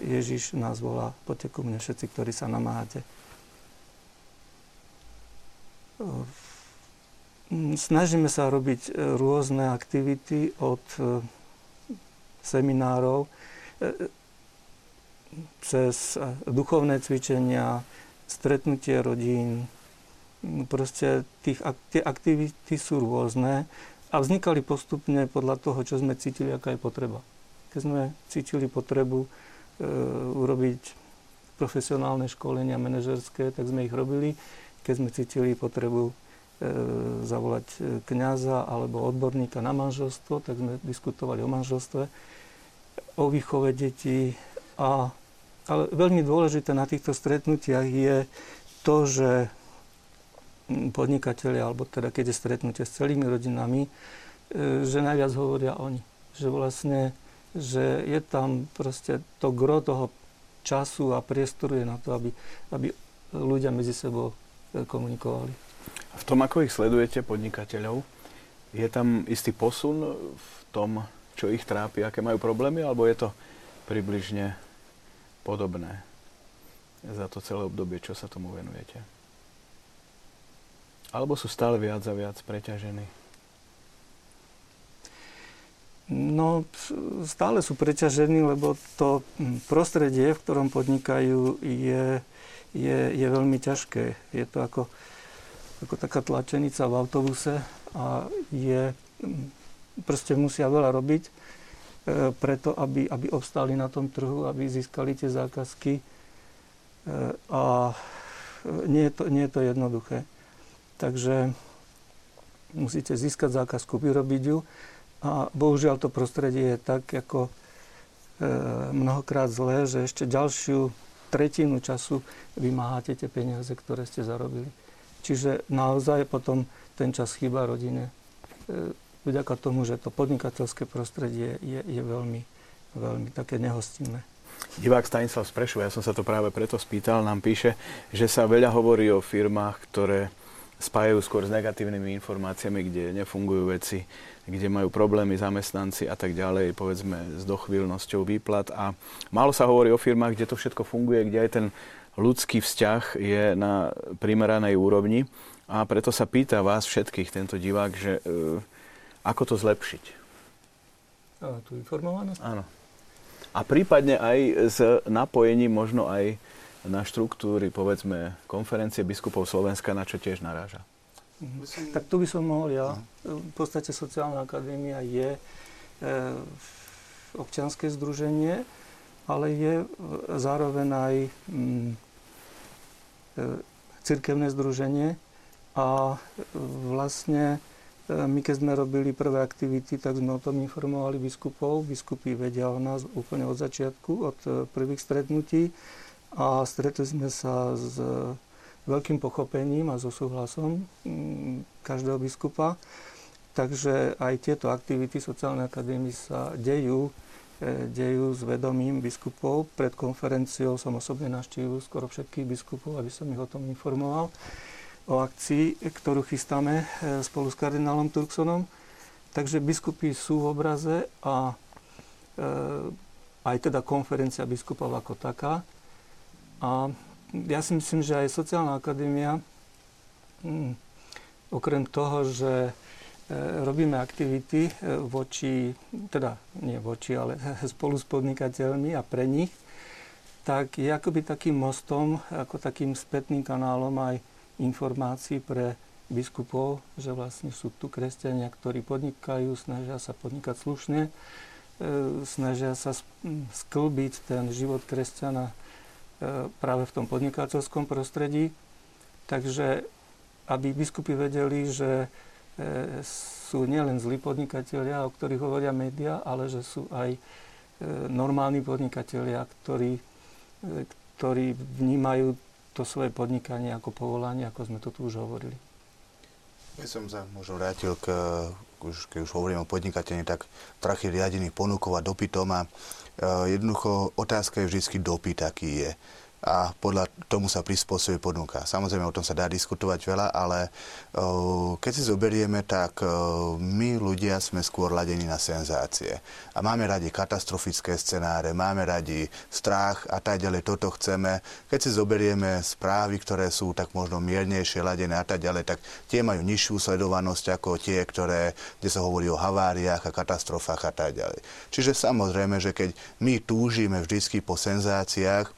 Ježiš nás volá, poďte ku mne všetci, ktorí sa namáhate. Snažíme sa robiť rôzne aktivity od seminárov e, cez duchovné cvičenia, stretnutie rodín. Proste tých, tie aktivity sú rôzne a vznikali postupne podľa toho, čo sme cítili, aká je potreba. Keď sme cítili potrebu e, urobiť profesionálne školenia manažerské, tak sme ich robili. Keď sme cítili potrebu zavolať e, kňaza alebo odborníka na manželstvo, tak sme diskutovali o manželstve, o výchove detí. A, ale veľmi dôležité na týchto stretnutiach je to, že podnikatelia, alebo teda keď je stretnutie s celými rodinami, e, že najviac hovoria oni. Že vlastne, že je tam proste to gro toho času a priestoru je na to, aby, aby ľudia medzi sebou komunikovali. V tom, ako ich sledujete, podnikateľov, je tam istý posun v tom, čo ich trápi, aké majú problémy, alebo je to približne podobné za to celé obdobie, čo sa tomu venujete? Alebo sú stále viac a viac preťažení? No, stále sú preťažení, lebo to prostredie, v ktorom podnikajú, je, je, je veľmi ťažké. Je to ako ako taká tlačenica v autobuse a je, proste musia veľa robiť e, preto, aby, aby obstáli na tom trhu, aby získali tie zákazky. E, a nie je, to, nie je to jednoduché. Takže musíte získať zákazku, vyrobiť ju a bohužiaľ to prostredie je tak ako e, mnohokrát zlé, že ešte ďalšiu tretinu času vymáhate tie peniaze, ktoré ste zarobili. Čiže naozaj potom ten čas chýba rodine. E, vďaka tomu, že to podnikateľské prostredie je, je veľmi, veľmi také nehostinné. Divák Stanislav z ja som sa to práve preto spýtal, nám píše, že sa veľa hovorí o firmách, ktoré spájajú skôr s negatívnymi informáciami, kde nefungujú veci, kde majú problémy zamestnanci a tak ďalej, povedzme s dochvíľnosťou výplat. A málo sa hovorí o firmách, kde to všetko funguje, kde aj ten ľudský vzťah je na primeranej úrovni a preto sa pýta vás všetkých, tento divák, že e, ako to zlepšiť. A tú informovanosť? Áno. A prípadne aj s napojením možno aj na štruktúry, povedzme, konferencie biskupov Slovenska, na čo tiež naráža. Mhm. Tak tu by som mohol ja. V podstate sociálna akadémia je e, občianské združenie, ale je zároveň aj mm, cirkevné združenie a vlastne e, my keď sme robili prvé aktivity, tak sme o tom informovali biskupov. Biskupy vedia o nás úplne od začiatku, od e, prvých stretnutí a stretli sme sa s veľkým pochopením a so súhlasom mm, každého biskupa. Takže aj tieto aktivity sociálnej akadémie sa dejú dejú s vedomím biskupov. Pred konferenciou som osobne navštívil skoro všetkých biskupov, aby som ich o tom informoval o akcii, ktorú chystáme spolu s kardinálom Turksonom. Takže biskupy sú v obraze a aj teda konferencia biskupov ako taká. A ja si myslím, že aj sociálna akadémia, hm, okrem toho, že e, robíme aktivity e, voči, teda nie voči, ale spolu s podnikateľmi a pre nich, tak je akoby takým mostom, ako takým spätným kanálom aj informácií pre biskupov, že vlastne sú tu kresťania, ktorí podnikajú, snažia sa podnikať slušne, e, snažia sa sklbiť ten život kresťana E, práve v tom podnikateľskom prostredí. Takže aby biskupy vedeli, že e, sú nielen zlí podnikatelia, o ktorých hovoria médiá, ale že sú aj e, normálni podnikatelia, ktorí, ktorí vnímajú to svoje podnikanie ako povolanie, ako sme to tu už hovorili. Ja som sa možno vrátil k, už, keď už hovorím o podnikateľi, tak trachy riadených ponúkov a dopytom a Eh, jednoducho otázka je vždy dopyt, aký je a podľa tomu sa prispôsobuje ponuka. Samozrejme, o tom sa dá diskutovať veľa, ale keď si zoberieme, tak my ľudia sme skôr ladení na senzácie. A máme radi katastrofické scenáre, máme radi strach a tak ďalej, toto chceme. Keď si zoberieme správy, ktoré sú tak možno miernejšie ladené a tak ďalej, tak tie majú nižšiu sledovanosť ako tie, ktoré, kde sa hovorí o haváriách a katastrofách a tak ďalej. Čiže samozrejme, že keď my túžime vždycky po senzáciách,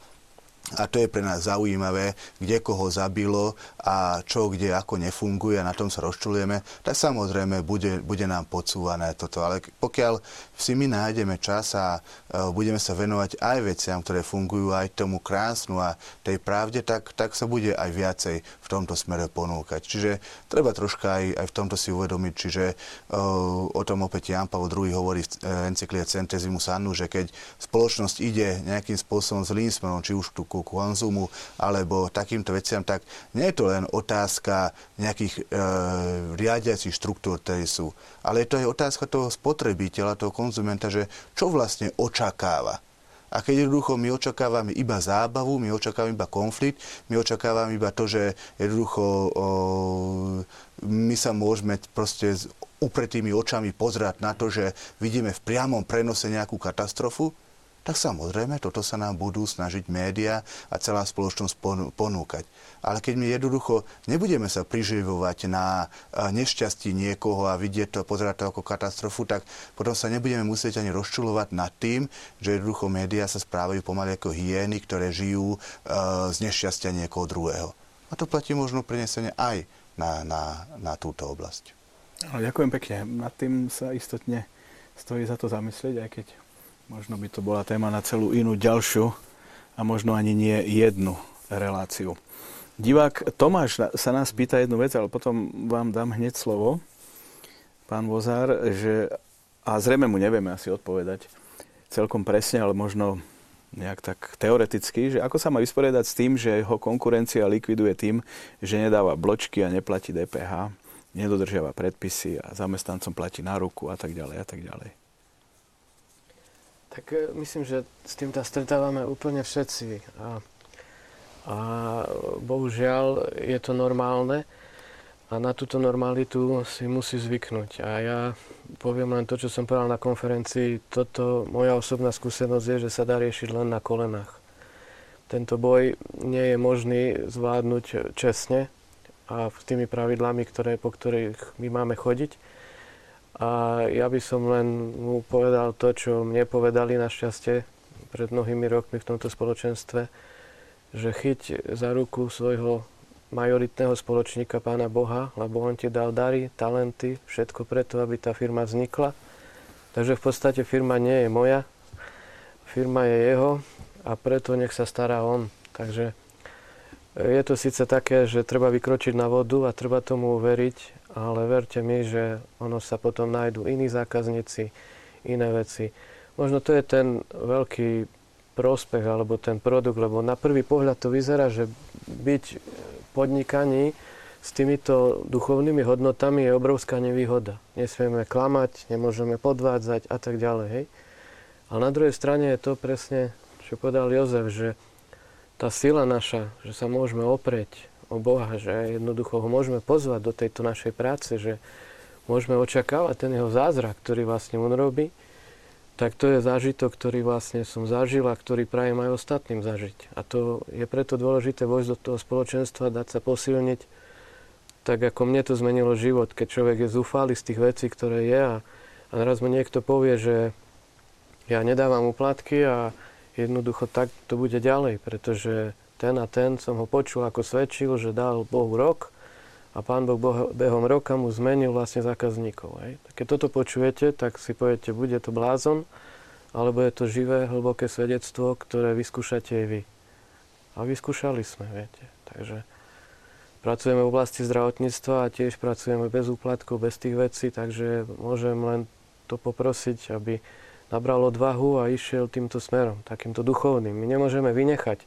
a to je pre nás zaujímavé, kde koho zabilo a čo kde ako nefunguje a na tom sa rozčulujeme, tak samozrejme bude, bude nám podsúvané toto. Ale pokiaľ si my nájdeme čas a uh, budeme sa venovať aj veciam, ktoré fungujú, aj tomu krásnu a tej pravde, tak, tak sa bude aj viacej v tomto smere ponúkať. Čiže treba troška aj, aj v tomto si uvedomiť, čiže uh, o tom opäť Jan Pavel II hovorí v encyklie Centesimus Annu, že keď spoločnosť ide nejakým spôsobom zlým smerom, či už tu ku konzumu alebo takýmto veciam, tak nie je to len otázka nejakých e, riadiacich štruktúr, ktoré sú, ale je to aj otázka toho spotrebiteľa, toho konzumenta, že čo vlastne očakáva. A keď jednoducho my očakávame iba zábavu, my očakávame iba konflikt, my očakávame iba to, že jednoducho o, my sa môžeme proste s upretými očami pozerať na to, že vidíme v priamom prenose nejakú katastrofu, tak samozrejme toto sa nám budú snažiť média a celá spoločnosť ponúkať. Ale keď my jednoducho nebudeme sa priživovať na nešťastí niekoho a vidieť to, pozerať to ako katastrofu, tak potom sa nebudeme musieť ani rozčulovať nad tým, že jednoducho médiá sa správajú pomaly ako hyény, ktoré žijú z nešťastia niekoho druhého. A to platí možno prenesenie aj na, na, na túto oblasť. Ďakujem pekne. Nad tým sa istotne stojí za to zamyslieť, aj keď Možno by to bola téma na celú inú ďalšiu a možno ani nie jednu reláciu. Divák Tomáš sa nás pýta jednu vec, ale potom vám dám hneď slovo. Pán Vozár, že, a zrejme mu nevieme asi odpovedať celkom presne, ale možno nejak tak teoreticky, že ako sa má vysporiadať s tým, že jeho konkurencia likviduje tým, že nedáva bločky a neplatí DPH, nedodržiava predpisy a zamestnancom platí na ruku a tak ďalej a tak ďalej. Tak e, myslím, že s týmto stretávame úplne všetci. A, a bohužiaľ je to normálne a na túto normalitu si musí zvyknúť. A ja poviem len to, čo som povedal na konferencii. Toto, moja osobná skúsenosť je, že sa dá riešiť len na kolenách. Tento boj nie je možný zvládnuť čestne a tými pravidlami, ktoré, po ktorých my máme chodiť a ja by som len mu povedal to, čo mne povedali našťastie pred mnohými rokmi v tomto spoločenstve, že chyť za ruku svojho majoritného spoločníka Pána Boha, lebo On ti dal dary, talenty, všetko preto, aby tá firma vznikla. Takže v podstate firma nie je moja, firma je jeho a preto nech sa stará On. Takže je to síce také, že treba vykročiť na vodu a treba tomu uveriť, ale verte mi, že ono sa potom nájdú iní zákazníci, iné veci. Možno to je ten veľký prospech alebo ten produkt, lebo na prvý pohľad to vyzerá, že byť podnikaní s týmito duchovnými hodnotami je obrovská nevýhoda. Nesmieme klamať, nemôžeme podvádzať a tak ďalej. Hej? Ale na druhej strane je to presne, čo povedal Jozef, že tá sila naša, že sa môžeme oprieť o Boha, že jednoducho ho môžeme pozvať do tejto našej práce, že môžeme očakávať ten jeho zázrak, ktorý vlastne on robí, tak to je zážitok, ktorý vlastne som zažil a ktorý prajem aj ostatným zažiť. A to je preto dôležité vojsť do toho spoločenstva, dať sa posilniť, tak ako mne to zmenilo život, keď človek je zúfalý z tých vecí, ktoré je a, a naraz mu niekto povie, že ja nedávam uplatky a jednoducho tak to bude ďalej, pretože ten a ten som ho počul, ako svedčil, že dal Bohu rok a pán Boh behom roka mu zmenil vlastne zákazníkov. Hej. Keď toto počujete, tak si poviete, bude to blázon, alebo je to živé, hlboké svedectvo, ktoré vyskúšate aj vy. A vyskúšali sme, viete. Takže pracujeme v oblasti zdravotníctva a tiež pracujeme bez úplatkov, bez tých vecí, takže môžem len to poprosiť, aby nabral odvahu a išiel týmto smerom, takýmto duchovným. My nemôžeme vynechať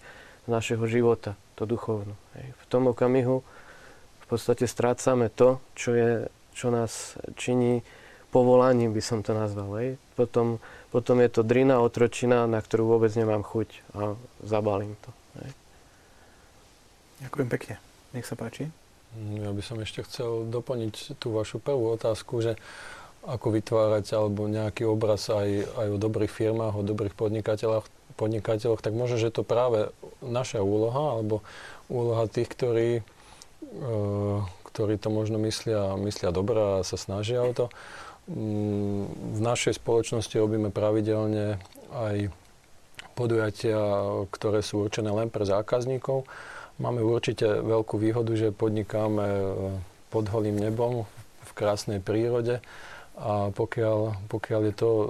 z našeho života, to duchovno. Hej. V tom okamihu v podstate strácame to, čo, je, čo nás činí povolaním, by som to nazval. Hej. Potom, potom je to drina, otročina, na ktorú vôbec nemám chuť a zabalím to. Hej. Ďakujem pekne. Nech sa páči. Ja by som ešte chcel doplniť tú vašu prvú otázku, že ako vytvárať alebo nejaký obraz aj, aj o dobrých firmách, o dobrých podnikateľoch, podnikateľoch, tak možno, že to práve naša úloha, alebo úloha tých, ktorí, e, ktorí to možno myslia, myslia dobre a sa snažia o to. Mm, v našej spoločnosti robíme pravidelne aj podujatia, ktoré sú určené len pre zákazníkov. Máme určite veľkú výhodu, že podnikáme e, pod holým nebom v krásnej prírode a pokiaľ, pokiaľ je to, e,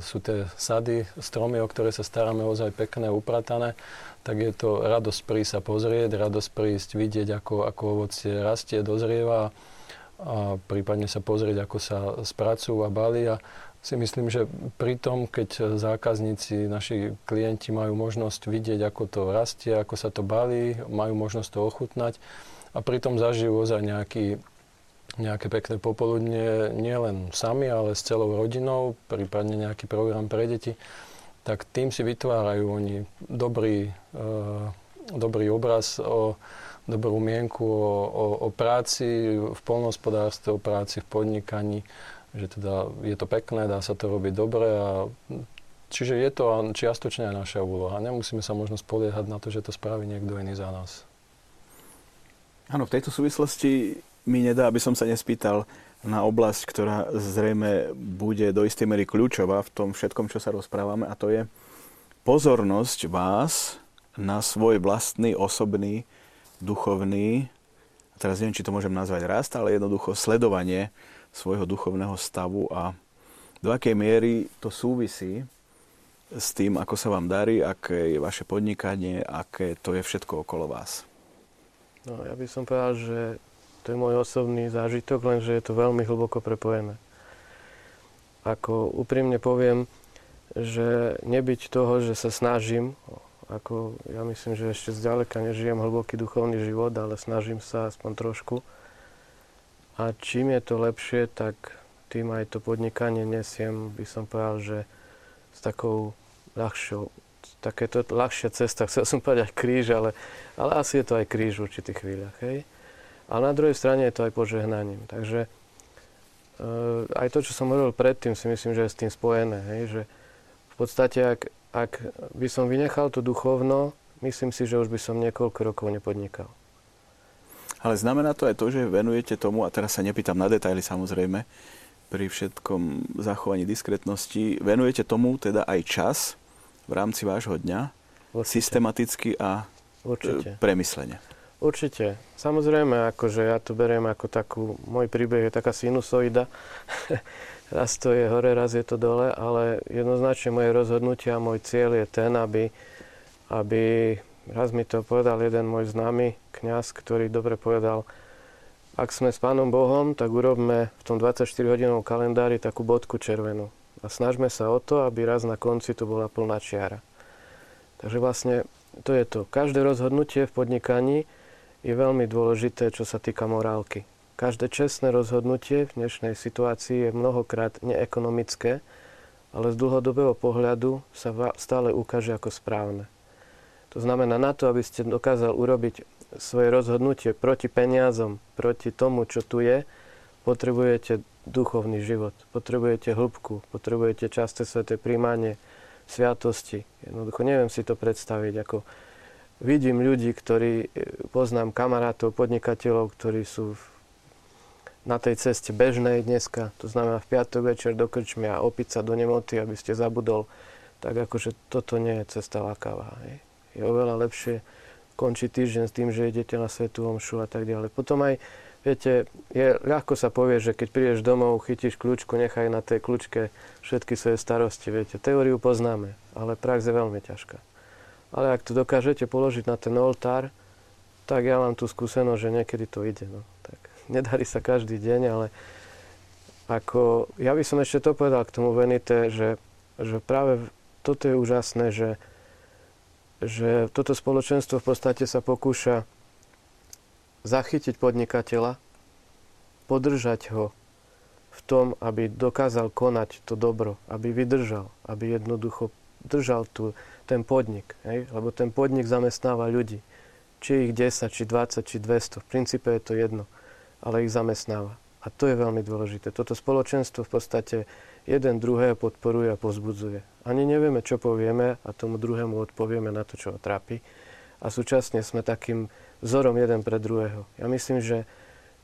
sú tie sady, stromy, o ktoré sa staráme ozaj pekné, upratané, tak je to radosť prísť sa pozrieť, radosť prísť vidieť, ako, ako ovocie rastie, dozrieva a prípadne sa pozrieť, ako sa spracúva, balí a si myslím, že pri tom, keď zákazníci, naši klienti majú možnosť vidieť, ako to rastie, ako sa to balí, majú možnosť to ochutnať a pritom zažijú ozaj nejaký nejaké pekné popoludne, nielen sami, ale s celou rodinou, prípadne nejaký program pre deti, tak tým si vytvárajú oni dobrý, e, dobrý obraz o dobrú mienku o, o, o práci v polnohospodárstve, o práci v podnikaní, že teda je to pekné, dá sa to robiť dobre a čiže je to čiastočne aj naša úloha. Nemusíme sa možno spoliehať na to, že to spraví niekto iný za nás. Áno, v tejto súvislosti mi nedá, aby som sa nespýtal na oblasť, ktorá zrejme bude do istej mery kľúčová v tom všetkom, čo sa rozprávame, a to je pozornosť vás na svoj vlastný, osobný, duchovný, teraz neviem, či to môžem nazvať rast, ale jednoducho sledovanie svojho duchovného stavu a do akej miery to súvisí s tým, ako sa vám darí, aké je vaše podnikanie, aké to je všetko okolo vás. No, ja by som povedal, že to je môj osobný zážitok, lenže je to veľmi hlboko prepojené. Ako úprimne poviem, že nebyť toho, že sa snažím, ako ja myslím, že ešte zďaleka nežijem hlboký duchovný život, ale snažím sa aspoň trošku. A čím je to lepšie, tak tým aj to podnikanie nesiem, by som povedal, že s takou ľahšou, takéto ľahšia cesta, chcel som povedať kríž, ale, ale asi je to aj kríž v určitých chvíľach, hej? Ale na druhej strane je to aj požehnaním. Takže e, aj to, čo som hovoril predtým, si myslím, že je s tým spojené. Hej? Že v podstate, ak, ak by som vynechal to duchovno, myslím si, že už by som niekoľko rokov nepodnikal. Ale znamená to aj to, že venujete tomu, a teraz sa nepýtam na detaily samozrejme, pri všetkom zachovaní diskretnosti, venujete tomu teda aj čas v rámci vášho dňa, Určite. systematicky a Určite. premyslene. Určite. Samozrejme, akože ja to beriem ako takú, môj príbeh je taká sinusoida. raz to je hore, raz je to dole, ale jednoznačne moje rozhodnutie a môj cieľ je ten, aby, aby raz mi to povedal jeden môj známy kňaz, ktorý dobre povedal, ak sme s Pánom Bohom, tak urobme v tom 24-hodinovom kalendári takú bodku červenú. A snažme sa o to, aby raz na konci to bola plná čiara. Takže vlastne to je to. Každé rozhodnutie v podnikaní je veľmi dôležité, čo sa týka morálky. Každé čestné rozhodnutie v dnešnej situácii je mnohokrát neekonomické ale z dlhodobého pohľadu sa stále ukáže ako správne. To znamená, na to, aby ste dokázali urobiť svoje rozhodnutie proti peniazom, proti tomu, čo tu je, potrebujete duchovný život, potrebujete hĺbku, potrebujete časté sveté príjmanie, sviatosti. Jednoducho neviem si to predstaviť, ako vidím ľudí, ktorí, poznám kamarátov, podnikateľov, ktorí sú na tej ceste bežnej dneska, to znamená v piatok večer do krčmy a opiť sa do nemoty, aby ste zabudol, tak akože toto nie je cesta lákavá. Hej. Je oveľa lepšie končiť týždeň s tým, že idete na svetú omšu a tak ďalej. Potom aj, viete, je, ľahko sa povie, že keď prídeš domov, chytíš kľúčku, nechaj na tej kľúčke všetky svoje starosti. Viete, teóriu poznáme, ale prax je veľmi ťažká. Ale ak to dokážete položiť na ten oltár, tak ja mám tú skúsenosť, že niekedy to ide. No. Tak nedarí sa každý deň, ale ako, ja by som ešte to povedal k tomu Venite, že, že práve toto je úžasné, že, že toto spoločenstvo v podstate sa pokúša zachytiť podnikateľa, podržať ho v tom, aby dokázal konať to dobro, aby vydržal, aby jednoducho držal tu ten podnik. Hej? Lebo ten podnik zamestnáva ľudí. Či ich 10, či 20, či 200. V princípe je to jedno ale ich zamestnáva. A to je veľmi dôležité. Toto spoločenstvo v podstate jeden druhého podporuje a pozbudzuje. Ani nevieme, čo povieme a tomu druhému odpovieme na to, čo ho trápi. A súčasne sme takým vzorom jeden pre druhého. Ja myslím, že,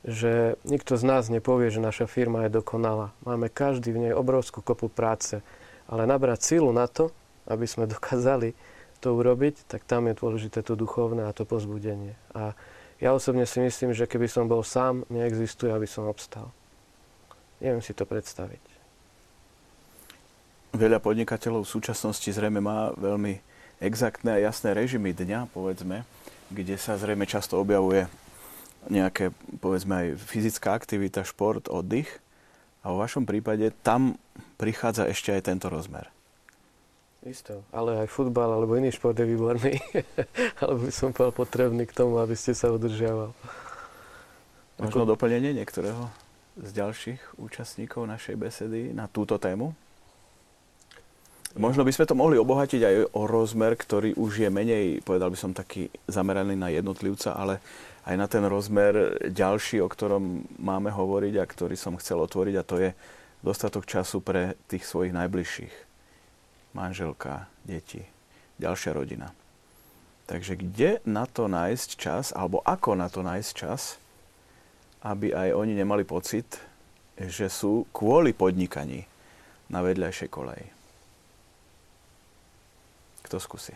že nikto z nás nepovie, že naša firma je dokonalá. Máme každý v nej obrovskú kopu práce. Ale nabrať silu na to, aby sme dokázali to urobiť, tak tam je dôležité to duchovné a to pozbudenie. A ja osobne si myslím, že keby som bol sám, neexistuje, aby som obstal. Neviem si to predstaviť. Veľa podnikateľov v súčasnosti zrejme má veľmi exaktné a jasné režimy dňa, povedzme, kde sa zrejme často objavuje nejaké, povedzme aj fyzická aktivita, šport, oddych. A vo vašom prípade tam prichádza ešte aj tento rozmer. Isto, ale aj futbal alebo iný šport je výborný. alebo by som bol potrebný k tomu, aby ste sa udržiaval. Možno Ako... doplnenie niektorého z ďalších účastníkov našej besedy na túto tému? Možno by sme to mohli obohatiť aj o rozmer, ktorý už je menej, povedal by som, taký zameraný na jednotlivca, ale aj na ten rozmer ďalší, o ktorom máme hovoriť a ktorý som chcel otvoriť a to je dostatok času pre tých svojich najbližších manželka, deti, ďalšia rodina. Takže kde na to nájsť čas, alebo ako na to nájsť čas, aby aj oni nemali pocit, že sú kvôli podnikaní na vedľajšej koleji. Kto skúsi?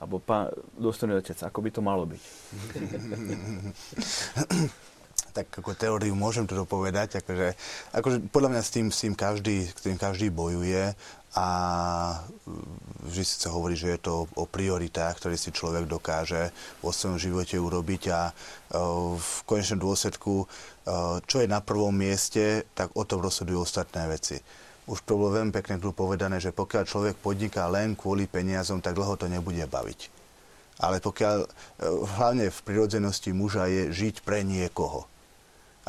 Alebo pán dostojný otec, ako by to malo byť? tak ako teóriu môžem to povedať, akože, akože podľa mňa s tým, s tým, každý, s tým každý bojuje a vždy sa hovorí, že je to o prioritách, ktoré si človek dokáže vo svojom živote urobiť a e, v konečnom dôsledku, e, čo je na prvom mieste, tak o tom rozhodujú ostatné veci. Už to bolo veľmi pekne tu povedané, že pokiaľ človek podniká len kvôli peniazom, tak dlho to nebude baviť. Ale pokiaľ, e, hlavne v prirodzenosti muža je žiť pre niekoho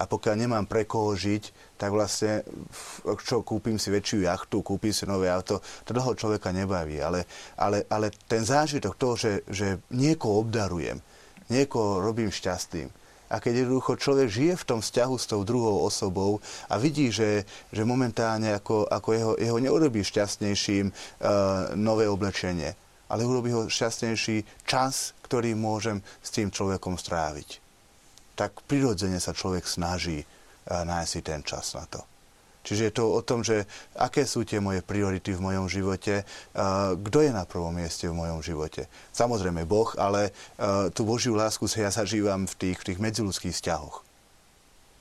a pokiaľ nemám pre koho žiť, tak vlastne, čo, kúpim si väčšiu jachtu, kúpim si nové auto, to dlho človeka nebaví. Ale, ale, ale ten zážitok toho, že, že niekoho obdarujem, niekoho robím šťastným, a keď jednoducho človek žije v tom vzťahu s tou druhou osobou a vidí, že, že momentálne ako, ako jeho, jeho neurobí šťastnejším uh, nové oblečenie, ale urobí ho šťastnejší čas, ktorý môžem s tým človekom stráviť tak prirodzene sa človek snaží eh, nájsť si ten čas na to. Čiže je to o tom, že aké sú tie moje priority v mojom živote, eh, kto je na prvom mieste v mojom živote. Samozrejme Boh, ale eh, tú Božiu lásku ja zažívam v tých, v tých medziludských vzťahoch.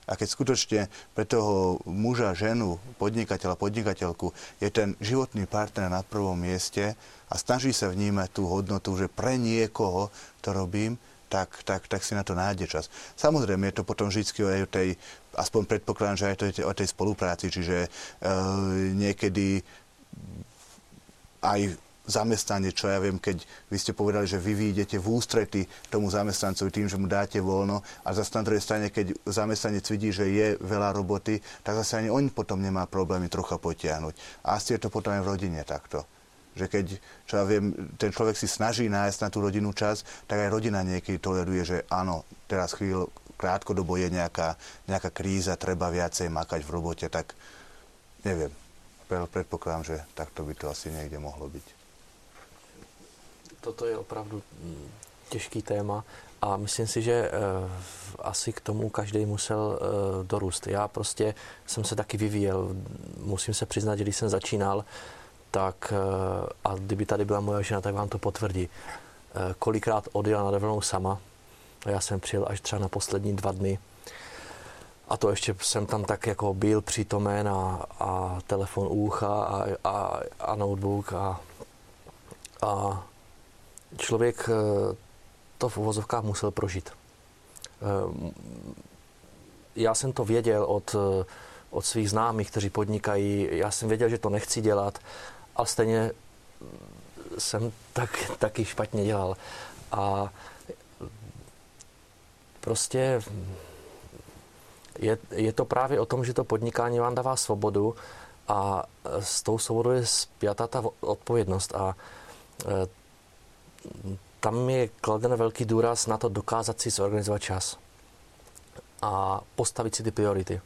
A keď skutočne pre toho muža, ženu, podnikateľa, podnikateľku je ten životný partner na prvom mieste a snaží sa vnímať tú hodnotu, že pre niekoho to robím, tak, tak, tak si na to nájde čas. Samozrejme, je to potom vždy aj o tej, aspoň predpokladám, že aj to je o tej spolupráci, čiže e, niekedy aj zamestnanie, čo ja viem, keď vy ste povedali, že vy vyjdete v ústrety tomu zamestnancovi tým, že mu dáte voľno a zase na druhej strane, keď zamestnanec vidí, že je veľa roboty, tak zase ani on potom nemá problémy trocha potiahnuť. A asi je to potom aj v rodine takto. Že keď, čo ja viem, ten človek si snaží nájsť na tú rodinu čas, tak aj rodina niekedy toleruje, že áno, teraz chvíľu, krátkodobo je nejaká, nejaká kríza, treba viacej makať v robote, tak neviem. Predpokladám, že takto by to asi niekde mohlo byť. Toto je opravdu mm, těžký téma a myslím si, že e, asi k tomu každý musel e, dorůst. Já prostě jsem se taky vyvíjel. Musím se přiznat, že když jsem začínal, tak e, a kdyby tady byla moje žena, tak vám to potvrdí. E, kolikrát odjela na dovolenou sama. Já jsem přijel až třeba na poslední dva dny. A to ještě jsem tam tak jako byl přítomen a, a telefon u ucha a, a, a notebook a, a člověk e, to v uvozovkách musel prožít. Já jsem to věděl od, od svých známých, kteří podnikají. Já jsem věděl, že to nechci dělat, ale stejně jsem tak, taky špatně dělal. A prostě je, je to právě o tom, že to podnikání vám dává svobodu a s tou svobodou je spjatá ta odpovědnost a e, tam je kladen velký důraz na to dokázat si zorganizovat čas a postavit si ty priority.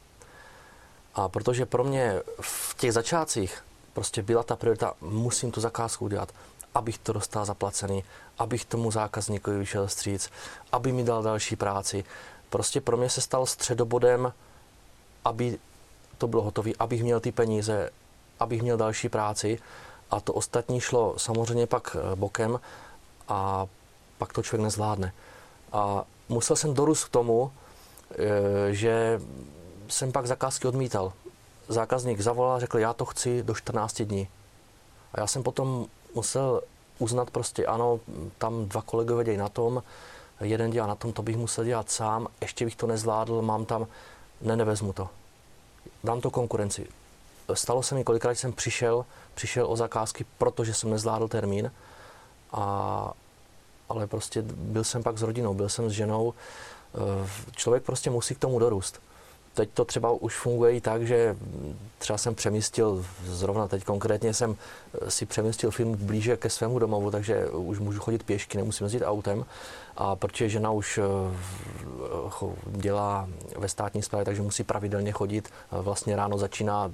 A protože pro mě v těch začátcích prostě byla ta priorita, musím tu zakázku udělat, abych to dostal zaplacený, abych tomu zákazníkovi vyšel stříc, aby mi dal další práci. Prostě pro mě se stal středobodem, aby to bylo hotové, abych měl ty peníze, abych měl další práci a to ostatní šlo samozřejmě pak eh, bokem a pak to člověk nezvládne. A musel jsem dorůst k tomu, eh, že jsem pak zakázky odmítal. Zákazník zavolal, řekl, já to chci do 14 dní. A já jsem potom musel uznat prostě, ano, tam dva kolegové dějí na tom, jeden dělá na tom, to bych musel dělat sám, ještě bych to nezvládl, mám tam, ne, nevezmu to. Dám to konkurenci. Stalo se mi kolikrát, jsem přišel, přišel o zakázky, protože jsem nezvládl termín, a, ale prostě byl jsem pak s rodinou, byl jsem s ženou. Člověk prostě musí k tomu dorůst teď to třeba už funguje i tak, že třeba jsem přemístil, zrovna teď konkrétně jsem eh, si přemístil film blíže ke svému domovu, takže už můžu chodit pěšky, nemusím jezdit autem. A protože žena už eh, dělá ve státní správě, takže musí pravidelně chodit, vlastně ráno začíná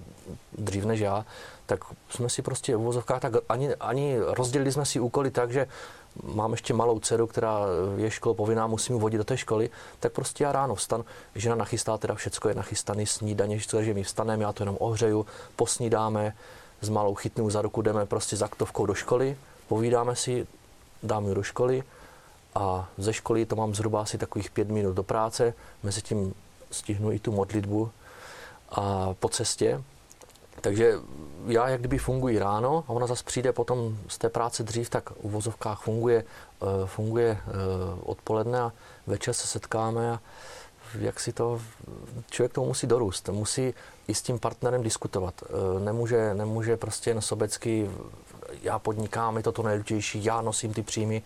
dřív než já, tak jsme si prostě v vozovkách tak ani, ani rozdělili jsme si úkoly tak, že mám ještě malou dceru, která je škol povinná, musím vodit do té školy, tak prostě já ráno vstanu, žena nachystá teda všecko je nachystané, snídaně, takže my vstaneme, já to jenom ohřeju, posnídáme, s malou chytnou za ruku jdeme prostě za aktovkou do školy, povídáme si, dám ji do školy a ze školy to mám zhruba asi takových pět minut do práce, mezi tím stihnu i tu modlitbu a po cestě takže já jak kdyby funguji ráno a ona zase přijde potom z té práce dřív, tak v vozovkách funguje, eh, funguje eh, odpoledne a večer se setkáme a jak si to, člověk tomu musí dorůst, musí i s tím partnerem diskutovat. Eh, nemůže, nemůže prostě jen sobecky, já podnikám, je to to nejdůležitější, já nosím ty příjmy.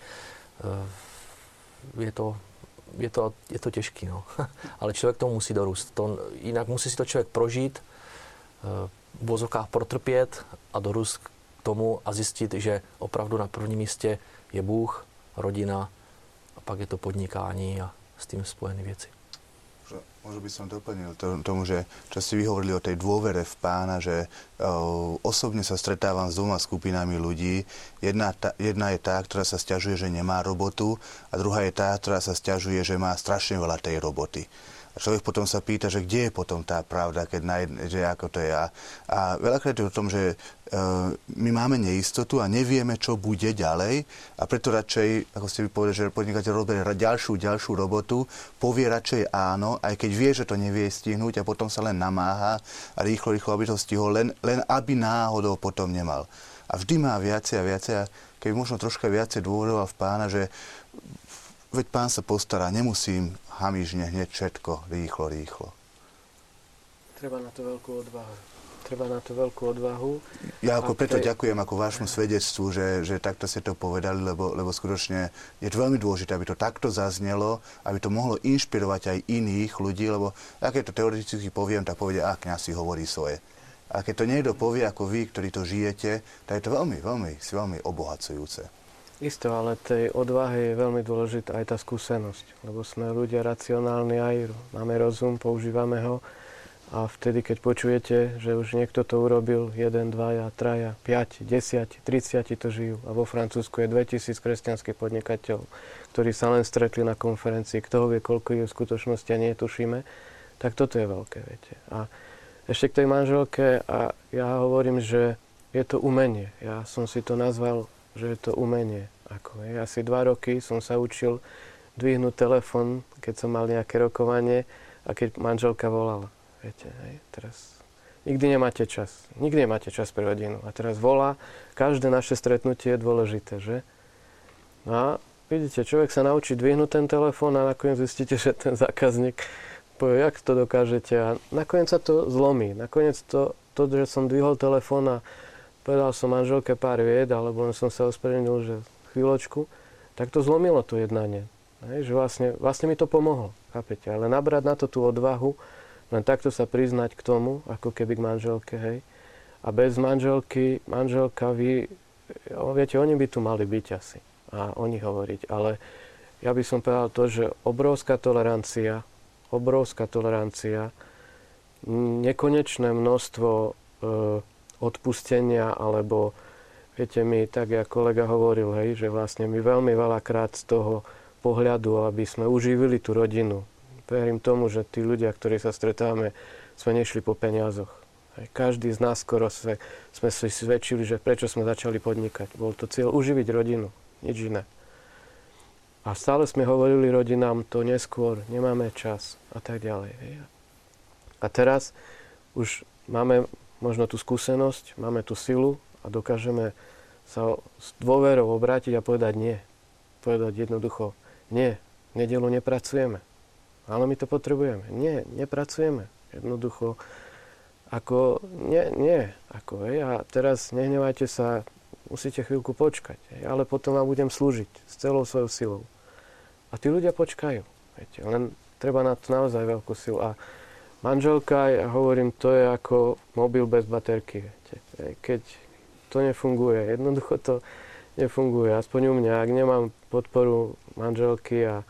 Je to, je to, je to těžký, no. ale člověk tomu musí dorůst. To, jinak musí si to člověk prožít, v vozovkách protrpět a dorůst k tomu a zjistit, že opravdu na prvním místě je Bůh, rodina a pak je to podnikání a s tím spojené věci. Možno by som doplnil to, tomu, že čo ste vyhovorili o tej dôvere v pána, že o, osobne sa stretávam s dvoma skupinami ľudí. Jedna, ta, jedna je tá, ktorá sa stiažuje, že nemá robotu a druhá je tá, ktorá sa stiažuje, že má strašne veľa tej roboty. A človek potom sa pýta, že kde je potom tá pravda, keď na jedne, že ako to je. A, a veľakrát je o tom, že e, my máme neistotu a nevieme, čo bude ďalej a preto radšej, ako ste povedali, že podnikateľ robí ďalšiu, ďalšiu robotu, povie radšej áno, aj keď vie, že to nevie stihnúť a potom sa len namáha a rýchlo, rýchlo, aby to stihol, len, len aby náhodou potom nemal. A vždy má viacej a viacej a keby možno troška viacej dôveroval v pána, že veď pán sa postará, nemusím hamižne hneď všetko, rýchlo, rýchlo. Treba na to veľkú odvahu. treba na to veľkú odvahu. Ja ako preto tej... ďakujem ako vášmu svedectvu, že, že takto ste to povedali, lebo, lebo skutočne je to veľmi dôležité, aby to takto zaznelo, aby to mohlo inšpirovať aj iných ľudí, lebo ak to teoreticky poviem, tak povedia, a kňaz si hovorí svoje. A keď to niekto povie ako vy, ktorí to žijete, tak je to veľmi, veľmi, veľmi obohacujúce. Isto, ale tej odvahe je veľmi dôležitá aj tá skúsenosť, lebo sme ľudia racionálni aj, máme rozum, používame ho a vtedy, keď počujete, že už niekto to urobil, 1, 2, 3, 5, 10, 30 to žijú. A vo Francúzsku je 2000 kresťanských podnikateľov, ktorí sa len stretli na konferencii. Kto vie, koľko je v skutočnosti a netušíme. Tak toto je veľké, viete. A ešte k tej manželke, a ja hovorím, že je to umenie. Ja som si to nazval, že je to umenie. Ako, je. Asi dva roky som sa učil dvihnúť telefon, keď som mal nejaké rokovanie a keď manželka volala. Viete, hej, teraz nikdy nemáte čas. Nikdy nemáte čas pre rodinu. A teraz volá, každé naše stretnutie je dôležité, že? No a vidíte, človek sa naučí dvihnúť ten telefón a nakoniec zistíte, že ten zákazník povie, jak to dokážete. A nakoniec sa to zlomí. Nakoniec to, to že som dvihol telefón a povedal som manželke pár vied, alebo som sa ospravedlnil, že chvíľočku, tak to zlomilo to jednanie. Hej, že vlastne, vlastne mi to pomohlo, chápete? Ale nabrať na to tú odvahu, len takto sa priznať k tomu, ako keby k manželke, hej. A bez manželky, manželka, vy, viete, oni by tu mali byť asi a oni hovoriť. Ale ja by som povedal to, že obrovská tolerancia, obrovská tolerancia, nekonečné množstvo e, odpustenia, alebo viete mi, tak ako kolega hovoril, hej, že vlastne my veľmi veľakrát z toho pohľadu, aby sme uživili tú rodinu, verím tomu, že tí ľudia, ktorí sa stretávame, sme nešli po peniazoch. Každý z nás skoro sme, sme si svedčili, že prečo sme začali podnikať. Bol to cieľ uživiť rodinu, nič iné. A stále sme hovorili rodinám to neskôr, nemáme čas a tak ďalej. A teraz už máme možno tú skúsenosť, máme tú silu a dokážeme sa s dôverou obrátiť a povedať nie. Povedať jednoducho, nie, nedelu nepracujeme ale my to potrebujeme. Nie, nepracujeme. Jednoducho, ako, nie, nie, ako, hej, a teraz nehnevajte sa, musíte chvíľku počkať, hej, ale potom vám budem slúžiť s celou svojou silou. A tí ľudia počkajú, viete, len treba na to naozaj veľkú silu. A manželka, ja hovorím, to je ako mobil bez baterky, keď to nefunguje, jednoducho to nefunguje, aspoň u mňa, ak nemám podporu manželky a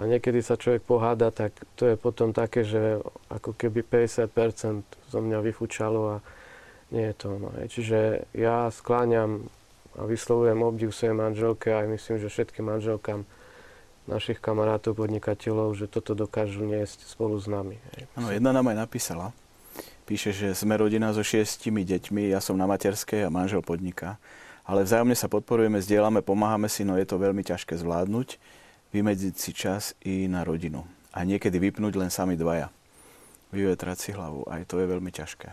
a niekedy sa človek poháda, tak to je potom také, že ako keby 50% zo mňa vyfúčalo a nie je to ono. Čiže ja skláňam a vyslovujem obdiv svojej manželke a myslím, že všetkým manželkám našich kamarátov, podnikateľov, že toto dokážu niesť spolu s nami. Áno, jedna nám aj napísala. Píše, že sme rodina so šiestimi deťmi, ja som na materskej a manžel podniká. Ale vzájomne sa podporujeme, zdieľame, pomáhame si, no je to veľmi ťažké zvládnuť vymedziť si čas i na rodinu. A niekedy vypnúť len sami dvaja. Vyvetrať si hlavu. Aj to je veľmi ťažké.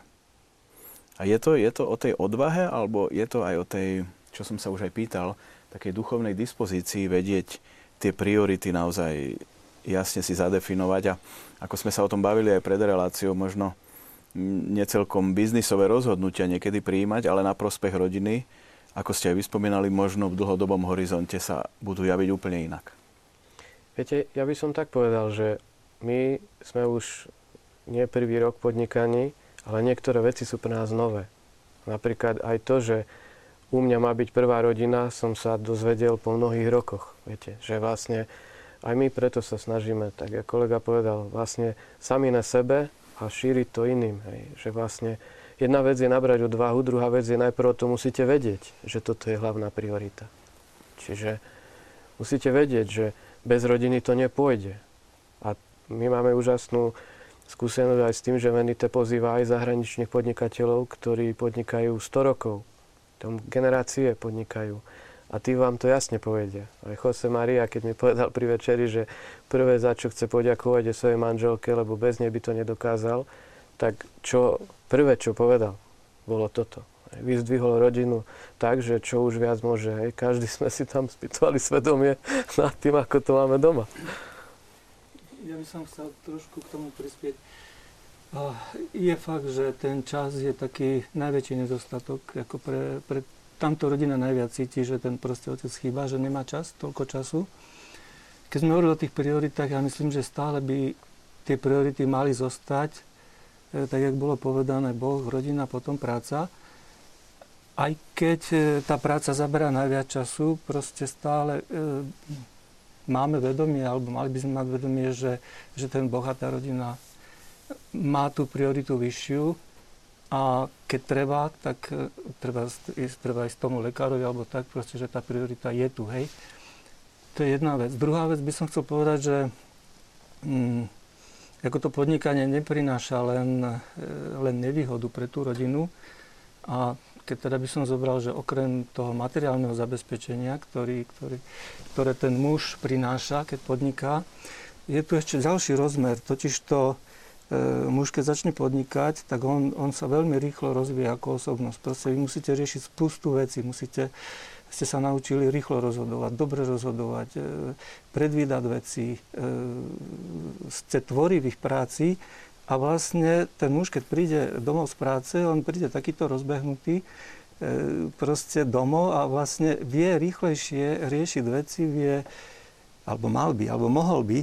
A je to, je to o tej odvahe, alebo je to aj o tej, čo som sa už aj pýtal, takej duchovnej dispozícii vedieť tie priority naozaj jasne si zadefinovať. A ako sme sa o tom bavili aj pred reláciou, možno necelkom biznisové rozhodnutia niekedy prijímať, ale na prospech rodiny, ako ste aj vyspomínali, možno v dlhodobom horizonte sa budú javiť úplne inak. Viete, ja by som tak povedal, že my sme už nie prvý rok podnikaní, ale niektoré veci sú pre nás nové. Napríklad aj to, že u mňa má byť prvá rodina, som sa dozvedel po mnohých rokoch. Viete, že vlastne aj my preto sa snažíme, tak ako kolega povedal, vlastne sami na sebe a šíriť to iným. Hej. Že vlastne jedna vec je nabrať odvahu, druhá vec je najprv to musíte vedieť, že toto je hlavná priorita. Čiže musíte vedieť, že bez rodiny to nepôjde. A my máme úžasnú skúsenosť aj s tým, že Venite pozýva aj zahraničných podnikateľov, ktorí podnikajú 100 rokov. Tam generácie podnikajú. A tí vám to jasne povedia. Aj Jose Maria, keď mi povedal pri večeri, že prvé, za čo chce poďakovať je svojej manželke, lebo bez nej by to nedokázal, tak čo, prvé, čo povedal, bolo toto vyzdvihol rodinu tak, že čo už viac môže. Hej. Každý sme si tam spýtovali svedomie nad tým, ako to máme doma. Ja by som chcel trošku k tomu prispieť. Je fakt, že ten čas je taký najväčší nedostatok, ako pre, pre tamto rodina najviac cíti, že ten proste otec chýba, že nemá čas, toľko času. Keď sme hovorili o tých prioritách, ja myslím, že stále by tie priority mali zostať, e, tak jak bolo povedané, Boh, rodina, potom práca. Aj keď e, tá práca zaberá najviac času, proste stále e, máme vedomie, alebo mali by sme mať vedomie, že, že ten Boh a tá rodina má tú prioritu vyššiu a keď treba, tak e, treba ísť, treba ísť tomu lekárovi alebo tak, proste, že tá priorita je tu, hej. To je jedna vec. Druhá vec by som chcel povedať, že mm, ako to podnikanie neprináša len, e, len nevýhodu pre tú rodinu a keď teda by som zobral, že okrem toho materiálneho zabezpečenia, ktorý, ktorý, ktoré ten muž prináša, keď podniká, je tu ešte ďalší rozmer, totiž to muž, keď začne podnikať, tak on, on sa veľmi rýchlo rozvíja ako osobnosť. Proste vy musíte riešiť spustu vecí, musíte, ste sa naučili rýchlo rozhodovať, dobre rozhodovať, e, predvídať veci, e, ste tvoriví v práci a vlastne ten muž, keď príde domov z práce, on príde takýto rozbehnutý, proste domov a vlastne vie rýchlejšie riešiť veci, vie, alebo mal by, alebo mohol by.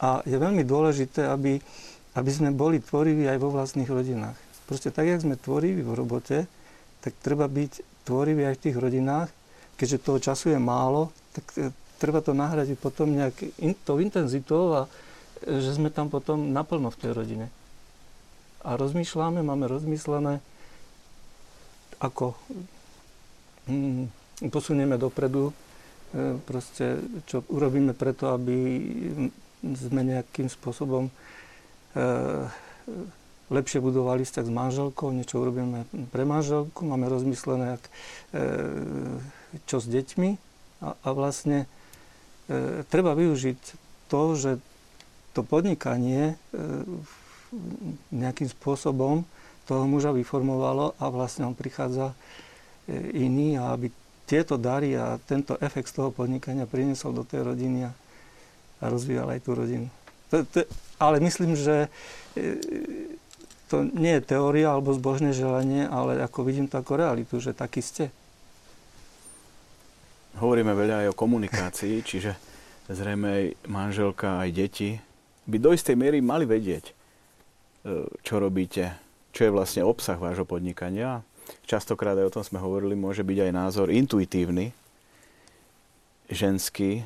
A je veľmi dôležité, aby aby sme boli tvoriví aj vo vlastných rodinách. Proste tak, jak sme tvoriví v robote, tak treba byť tvoriví aj v tých rodinách. Keďže toho času je málo, tak e, treba to nahradiť potom nejak in, tou intenzitou a e, že sme tam potom naplno v tej rodine. A rozmýšľame, máme rozmyslené, ako hm, posunieme dopredu, e, proste, čo urobíme preto, aby sme nejakým spôsobom lepšie budovali vzťah s manželkou, niečo urobíme pre manželku, máme rozmyslené, jak, eh, čo s deťmi a, a vlastne e, treba využiť to, že to podnikanie e, nejakým spôsobom toho muža vyformovalo a vlastne on prichádza e, iný a aby tieto dary a tento efekt z toho podnikania priniesol do tej rodiny a, a rozvíjal aj tú rodinu. Ale myslím, že e, to nie je teória alebo zbožné želanie, ale ako vidím to ako realitu, že taký ste. Hovoríme veľa aj o komunikácii, čiže zrejme aj manželka, aj deti by do istej miery mali vedieť, e, čo robíte, čo je vlastne obsah vášho podnikania. Častokrát aj o tom sme hovorili, môže byť aj názor intuitívny, ženský,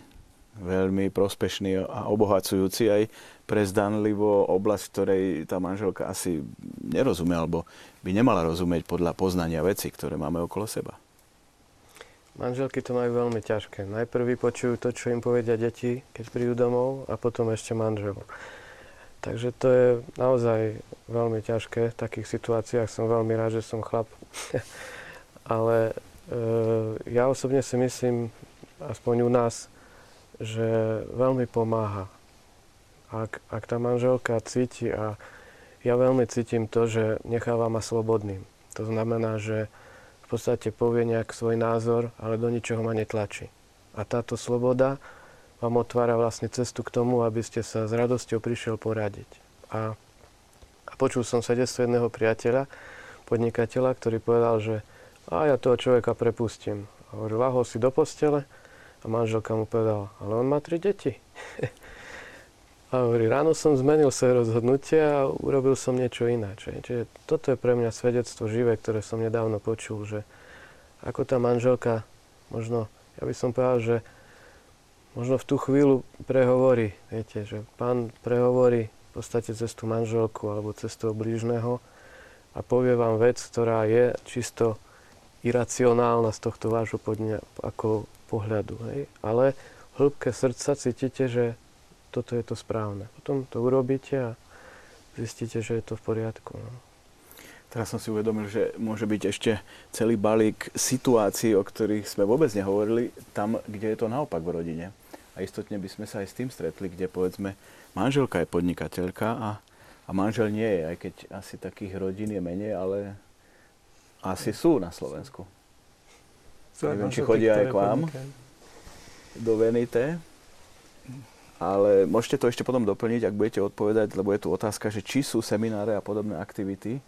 veľmi prospešný a obohacujúci aj pre zdanlivo oblasť, ktorej tá manželka asi nerozumie, alebo by nemala rozumieť podľa poznania veci, ktoré máme okolo seba. Manželky to majú veľmi ťažké. Najprv vypočujú to, čo im povedia deti, keď prídu domov, a potom ešte manžel. Takže to je naozaj veľmi ťažké. V takých situáciách som veľmi rád, že som chlap. Ale e, ja osobne si myslím, aspoň u nás, že veľmi pomáha ak, ak tá manželka cíti a ja veľmi cítim to, že necháva ma slobodným. To znamená, že v podstate povie nejak svoj názor, ale do ničoho ma netlačí. A táto sloboda vám otvára vlastne cestu k tomu, aby ste sa s radosťou prišiel poradiť. A, a počul som svedectvo jedného priateľa, podnikateľa, ktorý povedal, že a ja toho človeka prepustím. Hovoril, lahol si do postele a manželka mu povedala, ale on má tri deti. A hovorí, ráno som zmenil svoje rozhodnutie a urobil som niečo iné. Čiže toto je pre mňa svedectvo živé, ktoré som nedávno počul, že ako tá manželka, možno, ja by som povedal, že možno v tú chvíľu prehovorí, viete, že pán prehovorí v podstate cez tú manželku alebo cez toho blížneho a povie vám vec, ktorá je čisto iracionálna z tohto vášho podňa, ako pohľadu. Hej? Ale v hĺbke srdca cítite, že toto je to správne. Potom to urobíte a zistíte, že je to v poriadku. No. Teraz som si uvedomil, že môže byť ešte celý balík situácií, o ktorých sme vôbec nehovorili, tam, kde je to naopak v rodine. A istotne by sme sa aj s tým stretli, kde povedzme manželka je podnikateľka a, a manžel nie je, aj keď asi takých rodín je menej, ale asi sú na Slovensku. Neviem, či chodia aj k vám do Venite. ale môžete to ešte potom doplniť, ak budete odpovedať, lebo je tu otázka, že či sú semináre a podobné aktivity e,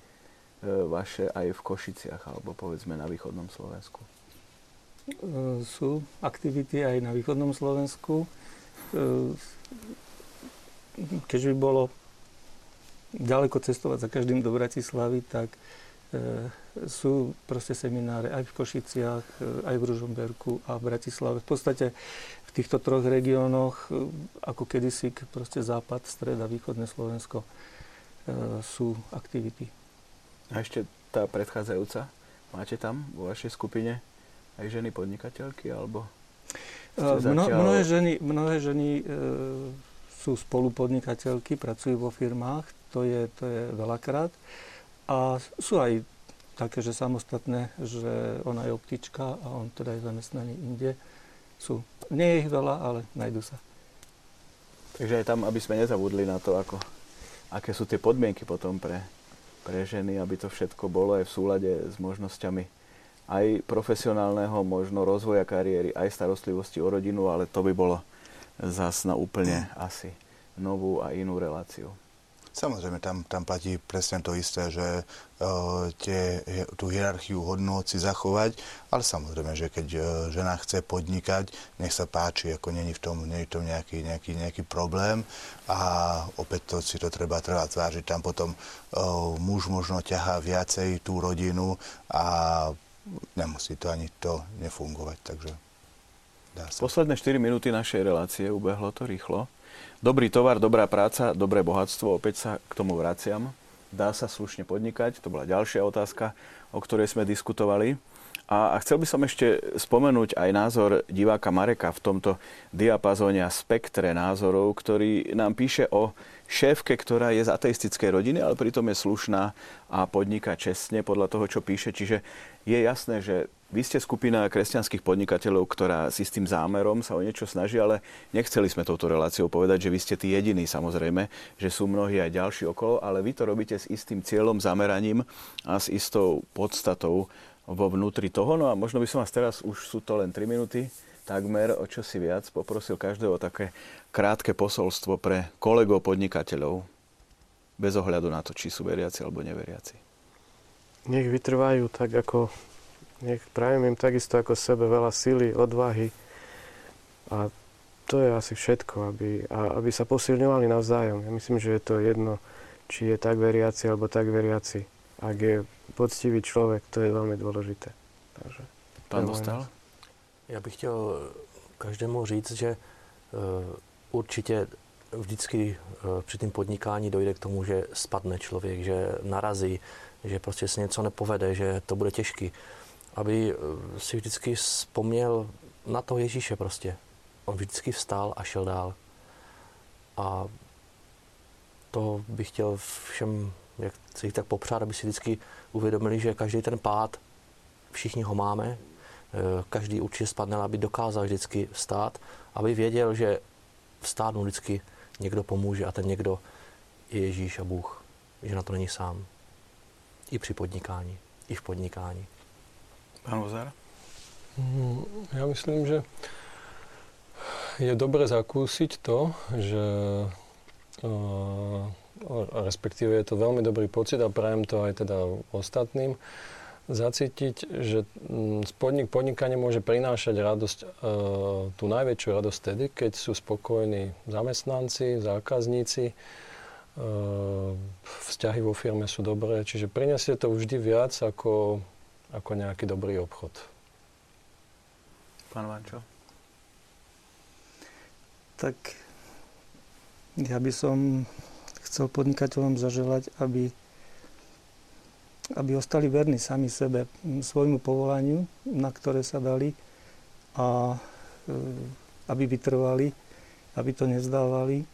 vaše aj v Košiciach, alebo povedzme na východnom Slovensku. E, sú aktivity aj na východnom Slovensku. E, keďže by bolo ďaleko cestovať za každým do Bratislavy, tak sú proste semináre aj v Košiciach, aj v Ružomberku a v Bratislave. V podstate v týchto troch regiónoch, e, ako kedysi proste západ, stred a východné Slovensko, e, sú aktivity. A ešte tá predchádzajúca, máte tam vo vašej skupine aj ženy podnikateľky, alebo e, Mno, mnohé ženy, mnohé ženy e, sú spolupodnikateľky, pracujú vo firmách, to je, to je veľakrát. A sú aj také, že samostatné, že ona je optička a on teda je zamestnaný inde sú. Nie je ich veľa, ale nájdú sa. Takže aj tam, aby sme nezabudli na to, ako, aké sú tie podmienky potom pre, pre ženy, aby to všetko bolo aj v súlade s možnosťami aj profesionálneho možno rozvoja kariéry, aj starostlivosti o rodinu, ale to by bolo zás na úplne asi novú a inú reláciu. Samozrejme, tam, tam platí presne to isté, že uh, tie, tú hierarchiu hodnôt si zachovať, ale samozrejme, že keď uh, žena chce podnikať, nech sa páči, ako není v tom, není v tom nejaký, nejaký, nejaký problém a opäť to si to treba, treba zvážiť. Tam potom uh, muž možno ťahá viacej tú rodinu a nemusí to ani to nefungovať, takže dá sa. Posledné 4 minúty našej relácie, ubehlo to rýchlo. Dobrý tovar, dobrá práca, dobré bohatstvo, opäť sa k tomu vraciam. Dá sa slušne podnikať, to bola ďalšia otázka, o ktorej sme diskutovali. A, chcel by som ešte spomenúť aj názor diváka Mareka v tomto diapazóne a spektre názorov, ktorý nám píše o šéfke, ktorá je z ateistickej rodiny, ale pritom je slušná a podniká čestne podľa toho, čo píše. Čiže je jasné, že vy ste skupina kresťanských podnikateľov, ktorá si s tým zámerom sa o niečo snaží, ale nechceli sme touto reláciou povedať, že vy ste tí jediní samozrejme, že sú mnohí aj ďalší okolo, ale vy to robíte s istým cieľom, zameraním a s istou podstatou vo vnútri toho. No a možno by som vás teraz, už sú to len 3 minúty, takmer o čo si viac, poprosil každého také krátke posolstvo pre kolegov podnikateľov, bez ohľadu na to, či sú veriaci alebo neveriaci. Nech vytrvajú tak, ako nech prajem im takisto ako sebe veľa sily, odvahy a to je asi všetko, aby, a aby sa posilňovali navzájom. Ja myslím, že je to jedno, či je tak veriaci alebo tak veriaci. Ak je poctivý človek, to je veľmi dôležité. Takže, Pán Dostal? Já bych chtěl každému říct, že uh, určitě vždycky uh, při tým podnikání dojde k tomu, že spadne člověk, že narazí, že prostě se něco nepovede, že to bude těžký aby eh, si vždycky vzpomněl na to Ježíše prostě. On vždycky vstál a šel dál. A to bych chtěl všem, jak jich tak popřát, aby si vždycky uvědomili, že každý ten pád, všichni ho máme, eh, každý určitě spadne, aby dokázal vždycky vstát, aby věděl, že vstát mu vždycky někdo pomůže a ten někdo je Ježíš a Bůh, že na to není sám. I při podnikání, i v podnikání. Pán Vozár? Mm, ja myslím, že je dobre zakúsiť to, že respektíve je to veľmi dobrý pocit a prajem to aj teda ostatným, zacítiť, že mm, podnik, podnikanie môže prinášať radosť, e, tú najväčšiu radosť tedy, keď sú spokojní zamestnanci, zákazníci, e, vzťahy vo firme sú dobré, čiže prinesie to vždy viac ako ako nejaký dobrý obchod. Pán Vančo? Tak ja by som chcel podnikateľom zaželať, aby, aby ostali verní sami sebe, svojmu povolaniu, na ktoré sa dali a e, aby vytrvali, aby to nezdávali.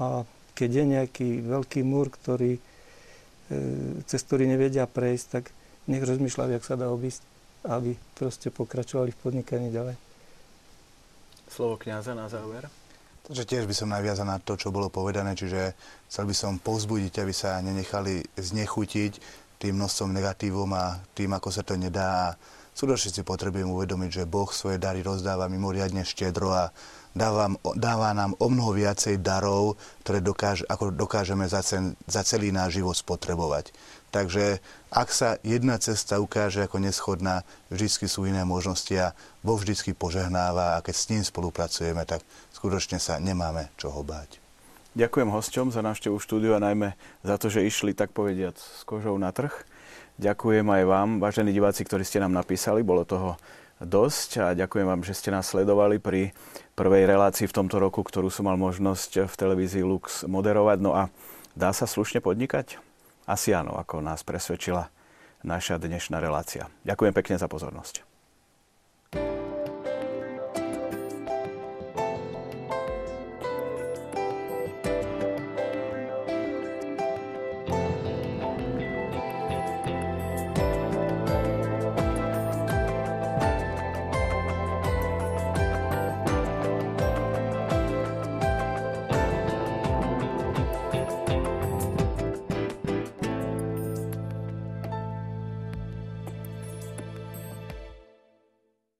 A keď je nejaký veľký múr, ktorý, e, cez ktorý nevedia prejsť, tak nech rozmýšľajú, jak sa dá obísť, aby proste pokračovali v podnikaní ďalej. Slovo kniaza na záver. Takže tiež by som naviazal na to, čo bolo povedané, čiže chcel by som povzbudiť, aby sa nenechali znechutiť tým množstvom negatívom a tým, ako sa to nedá. skutočne si potrebujeme uvedomiť, že Boh svoje dary rozdáva mimoriadne štedro a dáva, dáva nám o mnoho viacej darov, ktoré dokáž, ako dokážeme za, cen, za celý náš život spotrebovať. Takže ak sa jedna cesta ukáže ako neschodná, vždy sú iné možnosti a Boh vždy požehnáva a keď s ním spolupracujeme, tak skutočne sa nemáme čoho báť. Ďakujem hosťom za návštevu štúdiu a najmä za to, že išli, tak povediať, s kožou na trh. Ďakujem aj vám, vážení diváci, ktorí ste nám napísali. Bolo toho dosť a ďakujem vám, že ste nás sledovali pri prvej relácii v tomto roku, ktorú som mal možnosť v televízii Lux moderovať. No a dá sa slušne podnikať? Asi áno, ako nás presvedčila naša dnešná relácia. Ďakujem pekne za pozornosť.